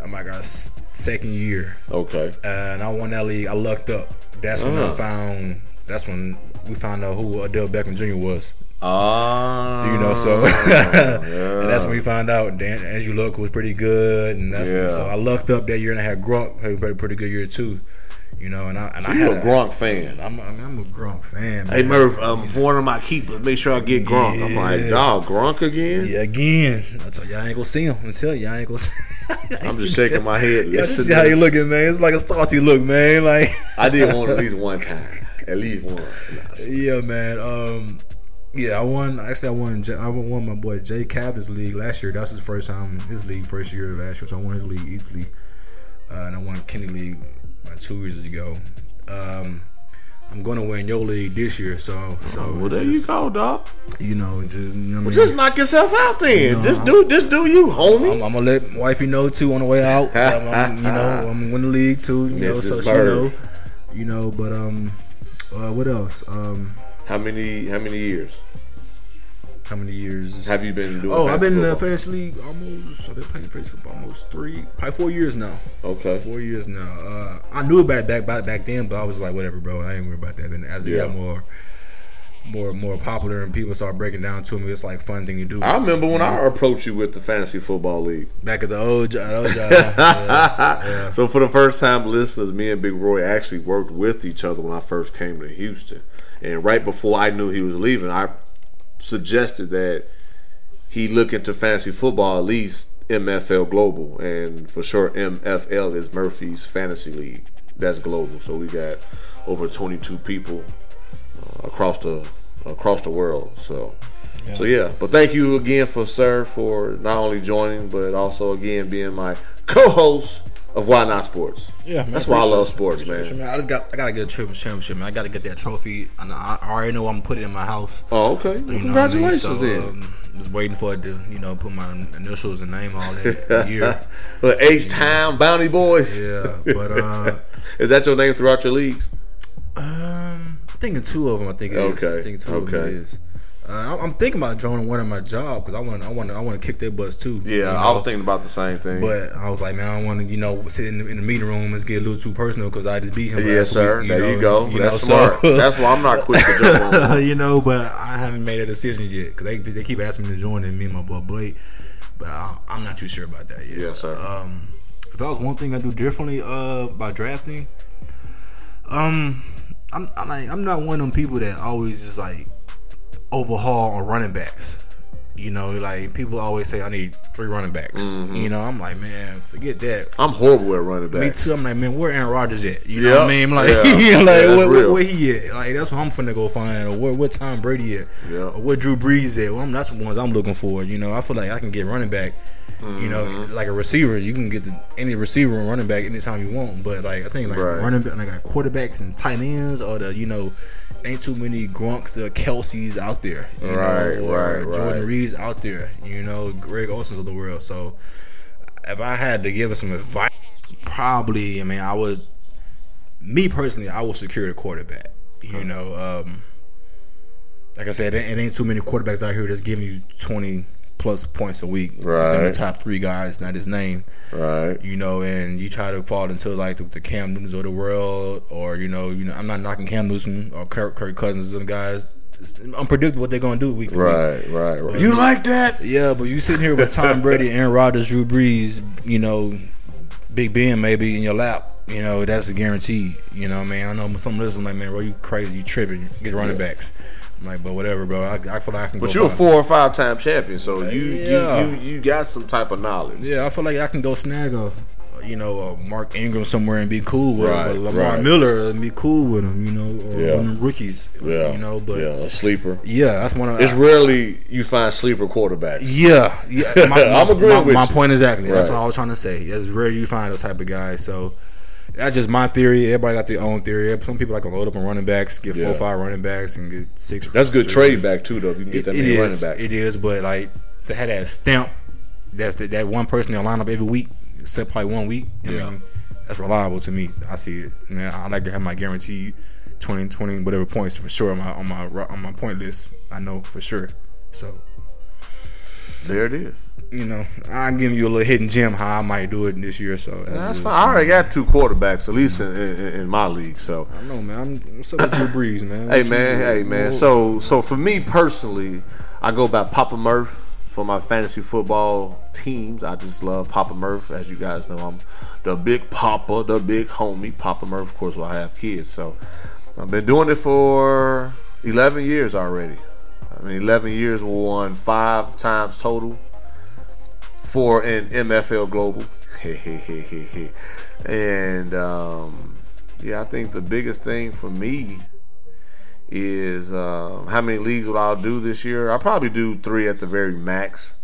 Oh my god, s- second year, Okay. uh, and I won that league. I lucked up. That's when Uh. I found. That's when we found out who Odell Beckham Jr. was. Ah. You know, so and that's when we found out Dan Andrew Luck was pretty good, and that's Yeah. so I lucked up that year, and I had Gronk had a pretty good year too. You know, and I and I you a Gronk fan. I'm, I'm, I'm a Gronk fan. Man. Hey Murph, um, for one of my keepers, make sure I get Gronk. I'm like, Yeah. dog, Gronk again? Yeah, again. I tell you, I ain't gonna see him. I tell you, I ain't gonna. See him. I'm just shaking my head. Yeah, see how you looking, man. It's like a salty look, man. Like, I did one at least one time. At least one. yeah, man. Um, yeah, I won. Actually, I won. I won my boy Jay Cavin's league last year. That's his first time. His league first year last year, so I won his league easily. Uh, and I won Kenny League two years ago. Um, I'm gonna win your league this year, so so Well, it's there you just, go, dog. You know, just, you know I mean? Just knock yourself out then. know, just I'm- do, just do you, homie. I'm, I'm gonna let wifey know too on the way out. I'm, I'm- you know, I'm gonna win the league too. You know, so she know. You know, but um, uh, what else? Um, how many, how many years how many years have you been doing? Oh, I've been in the fantasy league almost. I've been playing fantasy football almost three, probably four years now. Okay. Four years now. Uh, I knew about it back back back then, but I was like, whatever, bro. I ain't worried about that. And as it Yeah. got more, more, more popular, and people start breaking down to me, it's like fun thing to do. I remember when I approached you with the fantasy football league. back at the old job. Old job yeah, yeah. So for the first time, listeners, me and Big Roy actually worked with each other when I first came to Houston. And right before I knew he was leaving, I suggested that he look into fantasy football, at least MFL Global, and for sure MFL is Murphy's Fantasy League. That's global. So we got over 22 people uh, across the across the world. So. So yeah, but thank you again for sir for not only joining but also again being my co-host of Why Not Sports. Yeah, man, that's why I love sports, man. it, I just got I gotta get a triple championship, man. I gotta get that trophy. And I, I already know I'm gonna put it in my house. Oh, okay. Well, what I mean? congratulations So, then. um, just waiting for it to, you know, put my initials and name all that year. But H Time Bounty Boys. Yeah, but uh, Is that your name throughout your leagues? um, I think in two of them, I think it is. Okay, I think two of them okay. it is. Uh, I'm- thinking about joining one of my job because I want, I want, I want to kick their butts too. Yeah, you know? I was thinking about the same thing. But I was like, man, I don't want to, you know, sit in the, in the meeting room and get a little too personal because I just beat him. yes, sir. Week, there know, you go. you That's know, smart. so- That's why I'm not quick to board. you know, but I haven't made a decision yet because they they keep asking me to join and me and my boy Blake, but I, I'm not too sure about that yet. Yes, sir. Um, if that was one thing I do differently uh by drafting, um, I'm I'm, like, I'm not one of them people that always just like overhaul on running backs. You know, like people always say I need three running backs. Mm-hmm. You know, I'm like, man, forget that. I'm horrible at running back. Me too. I'm like, man, where Aaron Rodgers at? You know Yeah, what I mean? Like, yeah. like Yeah, where, where, where he at? Like, that's what I'm finna go find. Or where, where Tom Brady at? Yeah. Or where Drew Brees at? Well, I'm, that's the ones I'm looking for. You know, I feel like I can get running back. You know, Mm-hmm. like a receiver, you can get the, any receiver and running back anytime you want. But like, I think like Right. running back, like got quarterbacks and tight ends, or the you know, ain't too many Gronks or Kelces out there, you Right, know, or right, Jordan right. Reed's out there, you know, Greg Olsen's of the world. So if I had to give us some advice, probably, I mean, I would, me personally, I would secure the quarterback. You know, um, like I said, it, it ain't too many quarterbacks out here that's giving you twenty plus points a week. Right. Within the top three guys, not his name Right. you know, and you try to fall into like the, the Cam Newtons of the world, or you know, you know, I'm not knocking Cam Newton or Kirk, Kirk Cousins and guys. It's unpredictable what they're gonna do week to week. Right. Right. Right. You like that? Yeah, but you sitting here with Tom Brady, Aaron Rodgers, Drew Brees, you know, Big Ben maybe in your lap. You know, that's a guarantee. You know, man. I know some listeners like, man, bro, you crazy, you tripping. Get running backs. I'm like, but whatever, bro. I, I feel like I can. But you're a four or five time champion, so you, Yeah. you you you got some type of knowledge. Yeah, I feel like I can go snag a, you know, a Mark Ingram somewhere and be cool with Right, him, but Lamar right. Miller and be cool with him, you know, or Yeah. one of them rookies, Yeah. you know. But yeah, a sleeper. Yeah, that's one of It's rarely you find sleeper quarterbacks. yeah, yeah. My, I'm my- agreeing my, with my you. point exactly. That's what I was trying to say. It's rare you find those type of guys. So that's just my theory. Everybody got their own theory. Some people like to load up on running backs, get Yeah. four, five running backs, and get six. That's good trade back too, though. If you can get It, that it many is. running back, It is, but like to have that stamp, that's the, that one person they'll line up every week, except probably one week. I Yeah. mean, that's reliable to me. I see it. Man, I like to have my guaranteed 20, 20 whatever points for sure on my on my on my point list. I know for sure. So There it is. You know, I'm giving you a little hidden gem how I might do it this year. So That's just- fine. I already got two quarterbacks, at least in, in, in my league. So, I know, man. I'm, what's up with Drew Brees, man? hey What man, hey man. So, so for me personally, I go by Papa Murph for my fantasy football teams. I just love Papa Murph, as you guys know. I'm the big Papa, the big homie. Papa Murph, of course, will have kids. So, I've been doing it for 11 years already. I mean, 11 years, won five times total. Four an MFL Global. and um, yeah, I think the biggest thing for me is uh, how many leagues will I do this year? I'll probably do three at the very max.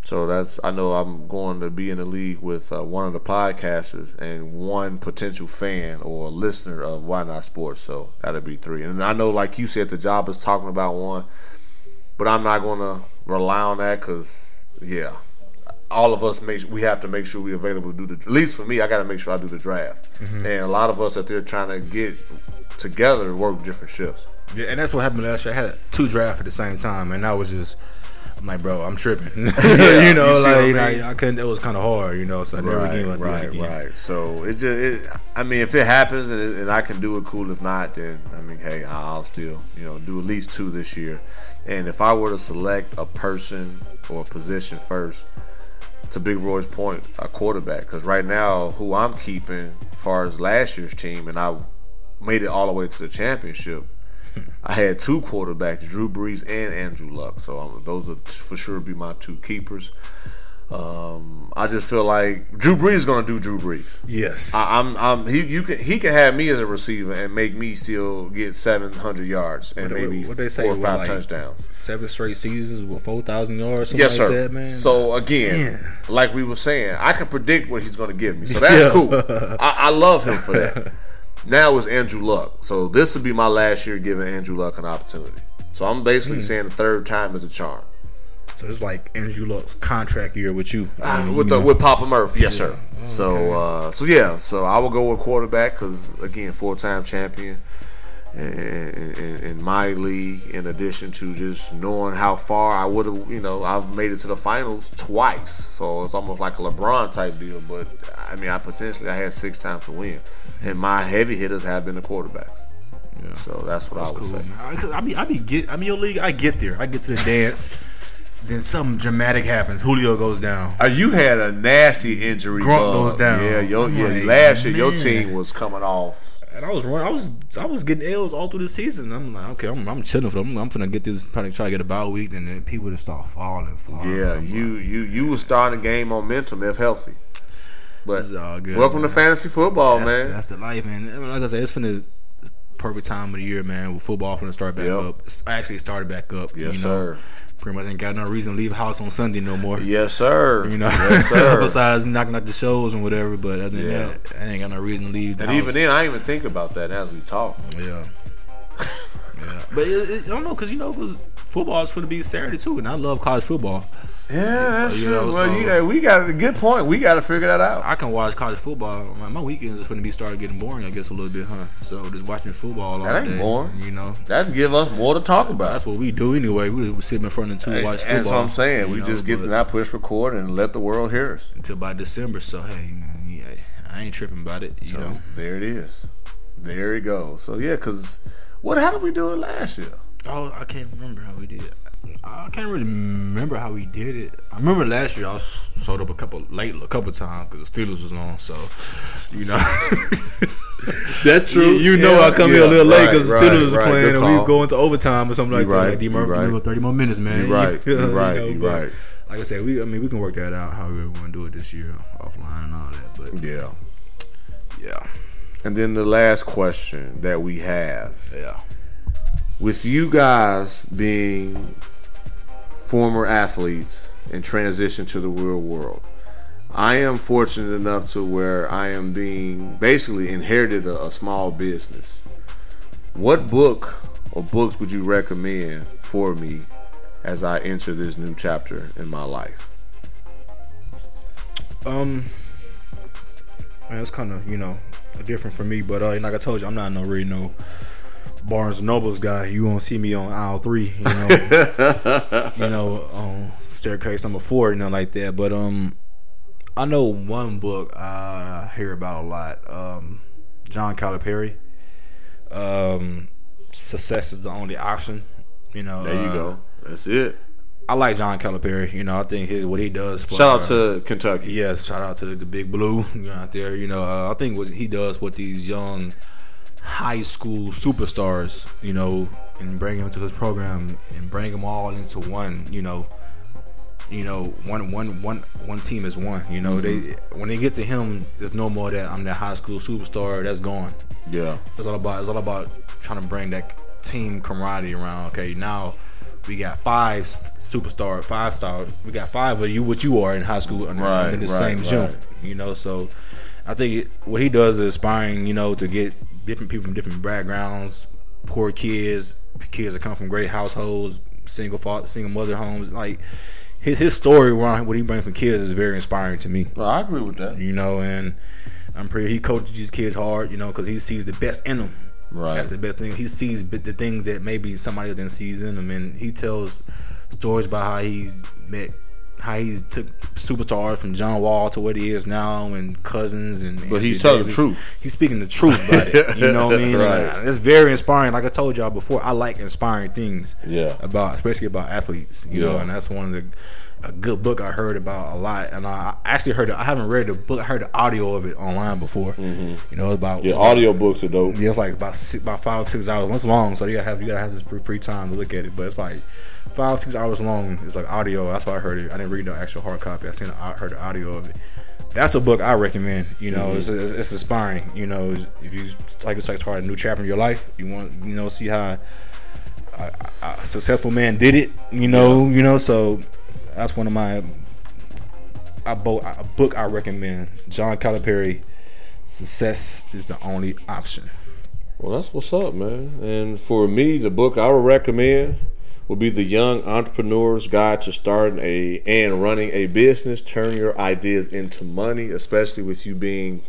So that's I know I'm going to be in a league with uh, one of the podcasters and one potential fan or listener of Why Not Sports. So that'll be three. And I know, like you said, the job is talking about one, but I'm not going to rely on that because yeah, all of us make we have to make sure we're available to do the. At least for me, I got to make sure I do the draft. Mm-hmm. And a lot of us that they're trying to get together work different shifts. Yeah, and that's what happened last year. I had two drafts at the same time, and I was just. I'm like, bro, I'm tripping. you know, you like, I you mean? know, I couldn't. It was kind of hard, you know. So I never again went through it right, again. right. So it just, it, I mean, if it happens and, it, and I can do it, cool. If not, then I mean, hey, I'll still, you know, do at least two this year. And if I were to select a person or a position first, to Big Roy's point, a quarterback. Because right now, who I'm keeping, as far as last year's team, and I made it all the way to the championship. I had two quarterbacks, Drew Brees and Andrew Luck. So um, those are t- for sure be my two keepers. Um, I just feel like Drew Brees is going to do Drew Brees. Yes. I, I'm, I'm, he, you can, he can have me as a receiver and make me still get 700 yards and What- maybe what they say, four or five like, touchdowns. Seven straight seasons with four thousand yards. Something Yes, like sir. That, man. So again, Man. like we were saying, I can predict what he's going to give me. So that's Yeah. cool. I, I love him for that. now it's Andrew Luck. So this would be my last year giving Andrew Luck an opportunity. So I'm basically saying the third time is a charm. So it's like Andrew Luck's contract year with you. Ah, I mean, with you the know. with Papa Murphy, yes sir. So uh, so yeah, so I will go with quarterback because again, four time champion in, in, in my league. In addition to just knowing how far I would have, you know, I've made it to the finals twice. So it's almost like a LeBron type deal. But I mean, I potentially I had six times to win, and my heavy hitters have been the quarterbacks. Yeah. So that's what I would cool. say. I, I be, I be get, I mean, your league, I get there, I get to the dance, then something dramatic happens. Julio goes down. Uh, you had a nasty injury. Grunt bug. goes down. Yeah, your, I'm yeah. like, last year your team was coming off. And I was running, I was, I was getting L's all through the season. I'm like, okay, I'm, I'm chilling for them. I'm gonna get this, probably try to get a bye week, and then people just start falling, falling. Yeah, I'm you you you was starting to gain momentum if healthy. But It's all good, welcome man. to fantasy football, that's, man. That's the life, and and like I said, it's from the perfect time of the year, man. With football finna start back Yep. up. It's actually started back up. Yes, you know, sir. Pretty much ain't got no reason to leave house on Sunday no more. Yes, sir. You know, yes, sir. besides knocking out the shows and whatever. But other than Yeah. that, I ain't got no reason to leave the and house. even then, I didn't even think about that as we talk. yeah. But it, it, I don't know because you know because football is going to be Saturday too, and I love college football. Yeah, that's You true. know, well, so- yeah, we got a good point. We got to figure that out. I can watch college football. My, my weekends are going to be started getting boring, I guess, a little bit, huh? So just watching football all That ain't day, boring. You know, That's give us more to talk about. that's what we do anyway. We, we sit in front of two and watch football. That's what I'm saying. We know, just get to not push record and let the world hear us. until by December. So hey, yeah, I ain't tripping about it. You So know, there it is. There it goes. So yeah, because what? How did we do it last year? oh, I can't remember how we did it. I can't really remember how we did it. I remember last year I was sold up a couple late a couple times because the Steelers was on. So you know, That's you, you know I come here a little late because the Steelers was playing and we go into overtime or something like that. right, Like D Murphy, right. thirty more minutes, man. You right, you right, know, you but right. Like I said, we I mean we can work that out how we want to do it this year offline and all that. But Yeah. yeah, And then the last question that we have yeah. With you guys being former athletes and transition to the real world, I am fortunate enough to where I am being basically inherited a, a small business. What book or books would you recommend for me as I enter this new chapter in my life? Um, man, it's kind of you know different for me, but uh, like I told you, I'm not no really no Barnes and Nobles guy. You won't see me on aisle three, you know, you know, on staircase number four, you know, like that. But um, I know one book I hear about a lot. Um, John Calipari. Um, success is the only option. You know, There you uh, go. That's it. I like John Calipari. You know, I think his what he does. For, Shout out uh, to Kentucky. Yes, shout out to the, the big blue out there. You know, uh, I think what he does with these young high school superstars, you know, and bring them into this program and bring them all into one. You know, you know, one one one one team is one. You know, they mm-hmm. when they get to him, there's no more that I'm that high school superstar. That's gone. Yeah. It's all about it's all about trying to bring that team camaraderie around. Okay, now we got five superstar, five star. We got five of you, what you are in high school, and Right, in the right, same gym. You know, so I think what he does is inspiring. You know, to get different people from different backgrounds, poor kids, kids that come from great households, single father, single mother homes. Like his his story around what he brings from kids is very inspiring to me No, I agree with that. you know, and I'm pretty. He coaches these kids hard, you know, because he sees the best in them. Right. That's the best thing. He sees the things that maybe somebody else didn't sees in them, and he tells stories about how he's met, how he's took superstars from John Wall to what he is now, and cousins, and But he's telling the truth. He's speaking the truth about it. You know what I mean? Right. uh, it's very inspiring. Like I told y'all before, I like inspiring things. Yeah. About especially about athletes. You know, and that's one of the a good book I heard about a lot, and I actually heard. it- I haven't read the book. I heard the audio of it online before. You know, about Mm-hmm. Yeah, about- audio books are dope. Yeah, it's like about six, about five or six hours. It's long, so you gotta have you gotta have this free time to look at it. But it's like five six hours long. It's like audio. That's why I heard it. I didn't read the actual hard copy. I seen the, I heard the audio of it. That's a book I recommend. You know, mm-hmm. it's, it's, it's inspiring. You know, if you like to start a new chapter in your life, you want you know see how a, a successful man did it. You know, you know. So that's one of my a, bo- a book I recommend. John Calipari. Success is the only option. Well, that's what's up, man. And for me, the book I would recommend would be The Young Entrepreneur's Guide to Starting a and Running a Business. Turn your ideas into money, especially with you being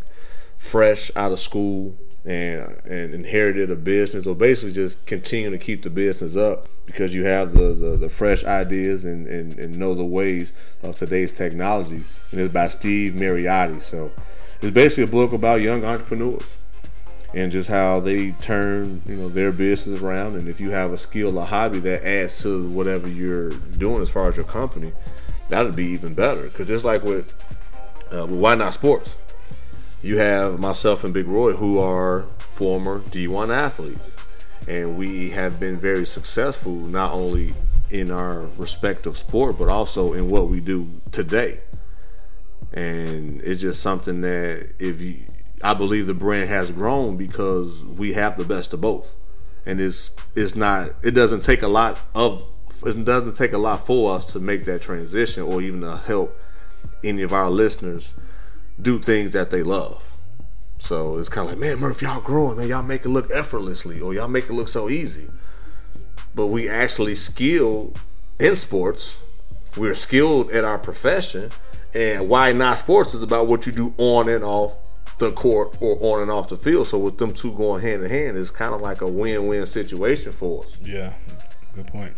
fresh out of school and and inherited a business, or basically just continue to keep the business up because you have the the, the fresh ideas and, and and know the ways of today's technology. And it's by Steve Mariotti. So it's basically a book about young entrepreneurs and just how they turn you know their business around. And if you have a skill or hobby that adds to whatever you're doing as far as your company that would be even better. Because just like with, uh, with why not sports you have myself and big roy who are former d1 athletes. And we have been very successful not only in our respective sport but also in what we do today. And it's just something that if you I believe the brand has grown because we have the best of both. And it's it's not it doesn't take a lot of it doesn't take a lot for us to make that transition or even to help any of our listeners do things that they love. So it's kind of like, man, Murph, y'all growing, man. Y'all make it look effortlessly, or y'all make it look so easy. but we actually skilled in sports. We're skilled at our profession, and why not sports is about what you do on and off the court or on and off the field. So with them two going hand in hand, it's kind of like a win-win situation for us. Yeah, good point.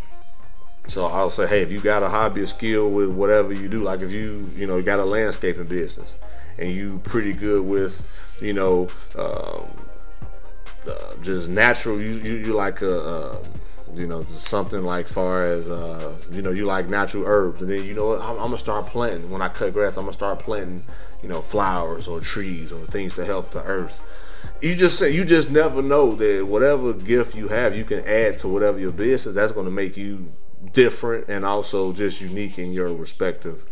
So I'll say, hey, if you got a hobby, a skill with whatever you do, like if you, you know, you got a landscaping business and you pretty good with, you know, um, uh, just natural, you, you, you like a, uh, you know, something like far as, uh, you know, you like natural herbs. And then, you know what, I'm, I'm to start planting. When I cut grass, I'm to start planting, you know, flowers or trees or things to help the earth. You just say you just never know that whatever gift you have you can add to whatever your business. That's to make you different and also just unique in your respective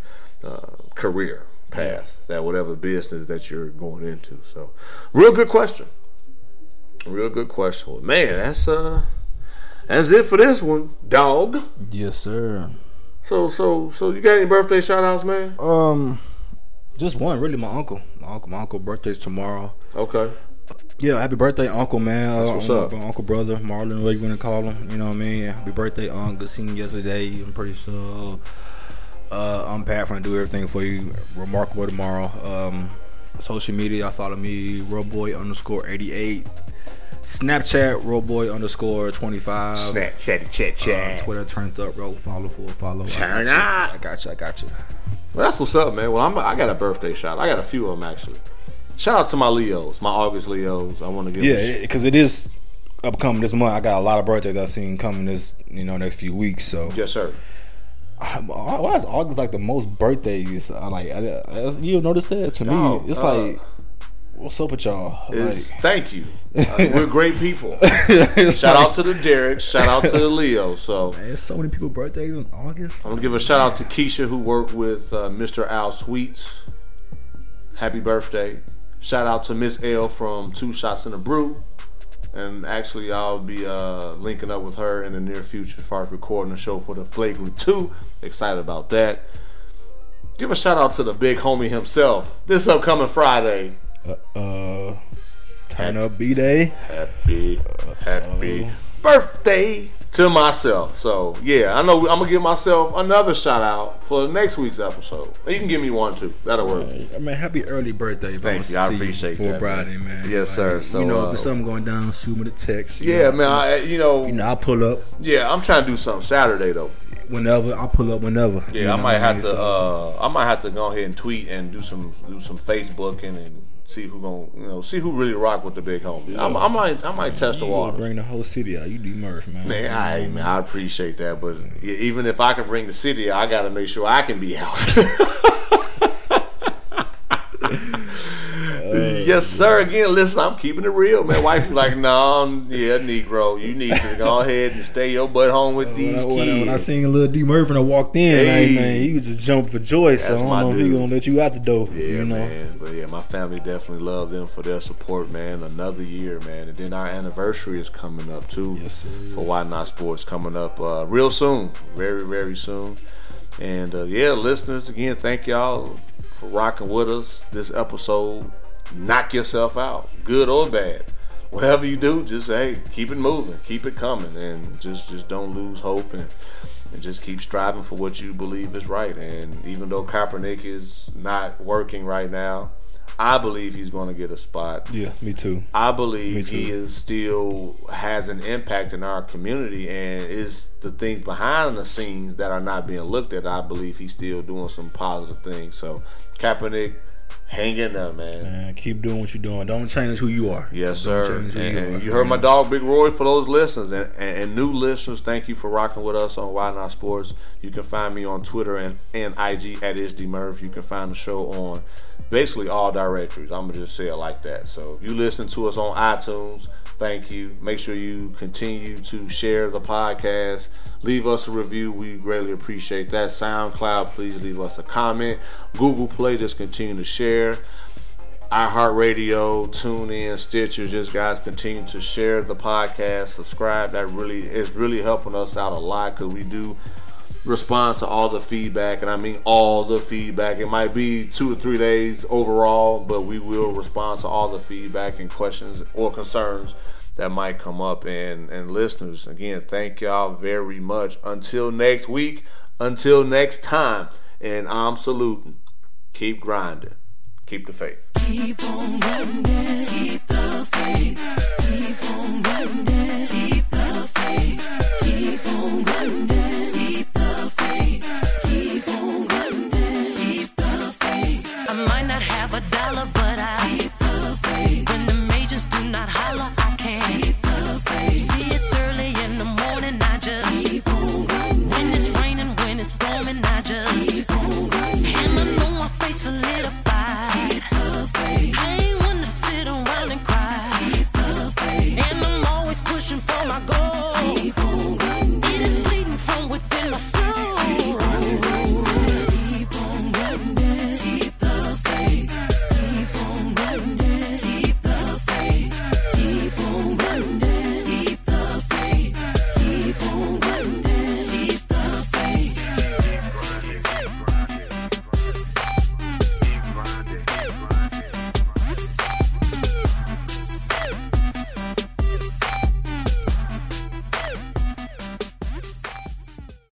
uh, career path that whatever business that you're going into. So real good question. Real good question. Well, man that's uh that's it for this one dog Yes, sir. so so so you got any birthday shout outs man Um, just one. Really, my uncle. My uncle. My uncle birthday's tomorrow. okay Yeah, happy birthday, Uncle man. Uh, what's up. Uncle brother, Marlon, what you wanna call him? You know what I mean? Happy birthday, Uncle. Good seeing you yesterday. I'm pretty sure. Uh, I'm Pat from Do Everything for You. Remarkable tomorrow. Um, social media, I follow me, Roboy underscore 88. Snapchat, Roboy underscore 25. Snapchat, chatty chat Uh, chat Twitter turned up, bro. Follow for a follow. I Turn got you. up. I got you. I got you. Well, that's what's up, man. Well, I'm, I got a birthday shout. I got a few of them actually. Shout out to my Leos, my August Leos. I want to give. Yeah, because it is upcoming this month. I got a lot of birthdays I've seen coming this, you know, next few weeks. So Yes, sir. why is August like the most birthdays? I like, I, I, you notice that? To No, me, it's uh, like, what's up with y'all? Is Like, thank you. Uh, we're great people. Shout out to the Derek. Shout out to the Leo. So There's so many people birthdays in August. I'm gonna give a shout out to Keisha who worked with uh, Mr. Al Sweets. Happy birthday! Shout out to Miss L from Two Shots in a Brew. And actually, I'll be uh, linking up with her in the near future as far as recording a show for the Flagrant 2. Excited about that. Give a shout out to the big homie himself. This upcoming Friday. Uh, turn up B Day. Happy, happy birthday to myself. So yeah, I know I'm gonna give myself another shout out for next week's episode. You can give me one too. That'll work. I mean, happy early birthday. if Thank I'm you. I appreciate before that, Friday, man. man. Yes, sir. So, you know, if uh, there's something going down, shoot me the text. Yeah, know. man. I, you know, You know, I'll pull up yeah. I'm trying to do something Saturday though. whenever. I'll pull up whenever. Yeah, you know I might have to. Uh, I might have to go ahead and tweet and do some do some Facebooking and see who going you know see who really rock with the big homie. I'm, I might I might test the You water. Bring the whole city out. You do merch, man. Man, I, man, I appreciate that, but e- even if I can bring the city, I got to make sure I can be out. yes, sir. Again, listen, I'm keeping it real, man. Wife be like, no, yeah, Negro, you need to go ahead and stay your butt home with these I, when, I, kids. when I seen a little D Murphy and I walked in, Hey. hey. man, he was just jumping for joy. So I don't know if he gonna let you out the door. Yeah, you know, man. But yeah, my family definitely love them for their support, man. Another year, man. And then our anniversary is coming up too. Yes, sir. For Why Not Sports coming up uh, real soon, very very soon. And uh, yeah, listeners, again, thank y'all for rocking with us this episode. Knock yourself out, good or bad. Whatever you do, just hey, keep it moving, keep it coming, and just just don't lose hope and and just keep striving for what you believe is right. And even though Kaepernick is not working right now, I believe he's going to get a spot. yeah, me too. I believe too. he is still has an impact in our community and is the things behind the scenes that are not being looked at. I believe he's still doing some positive things. So Kaepernick, hang in there, man. Man, keep doing what you're doing. Don't change who you are. Yes, Don't sir. change And, who and are. you heard my dog Big Roy for those listeners and, and, and new listeners. Thank you for rocking with us on Why Not Sports. You can find me on Twitter and, and IG at IsDMurph. You can find the show on basically all directories. I'm gonna just say it like that. So if you listen to us on iTunes, thank you. Make sure you continue to share the podcast. Leave us a review. We greatly appreciate that. SoundCloud, please leave us a comment. Google Play, just continue to share iHeartRadio, TuneIn, Stitcher. Just guys continue to share the podcast, subscribe. That really is really helping us out a lot because we do respond to all the feedback, and I mean all the feedback. It might be two or three days overall, but we will respond to all the feedback and questions or concerns that might come up. And and listeners, again, thank y'all very much. Until next week, until next time, and I'm saluting. Keep grinding. Keep the faith. Keep on running, keep the faith. Keep on running, keep the faith. Keep on running,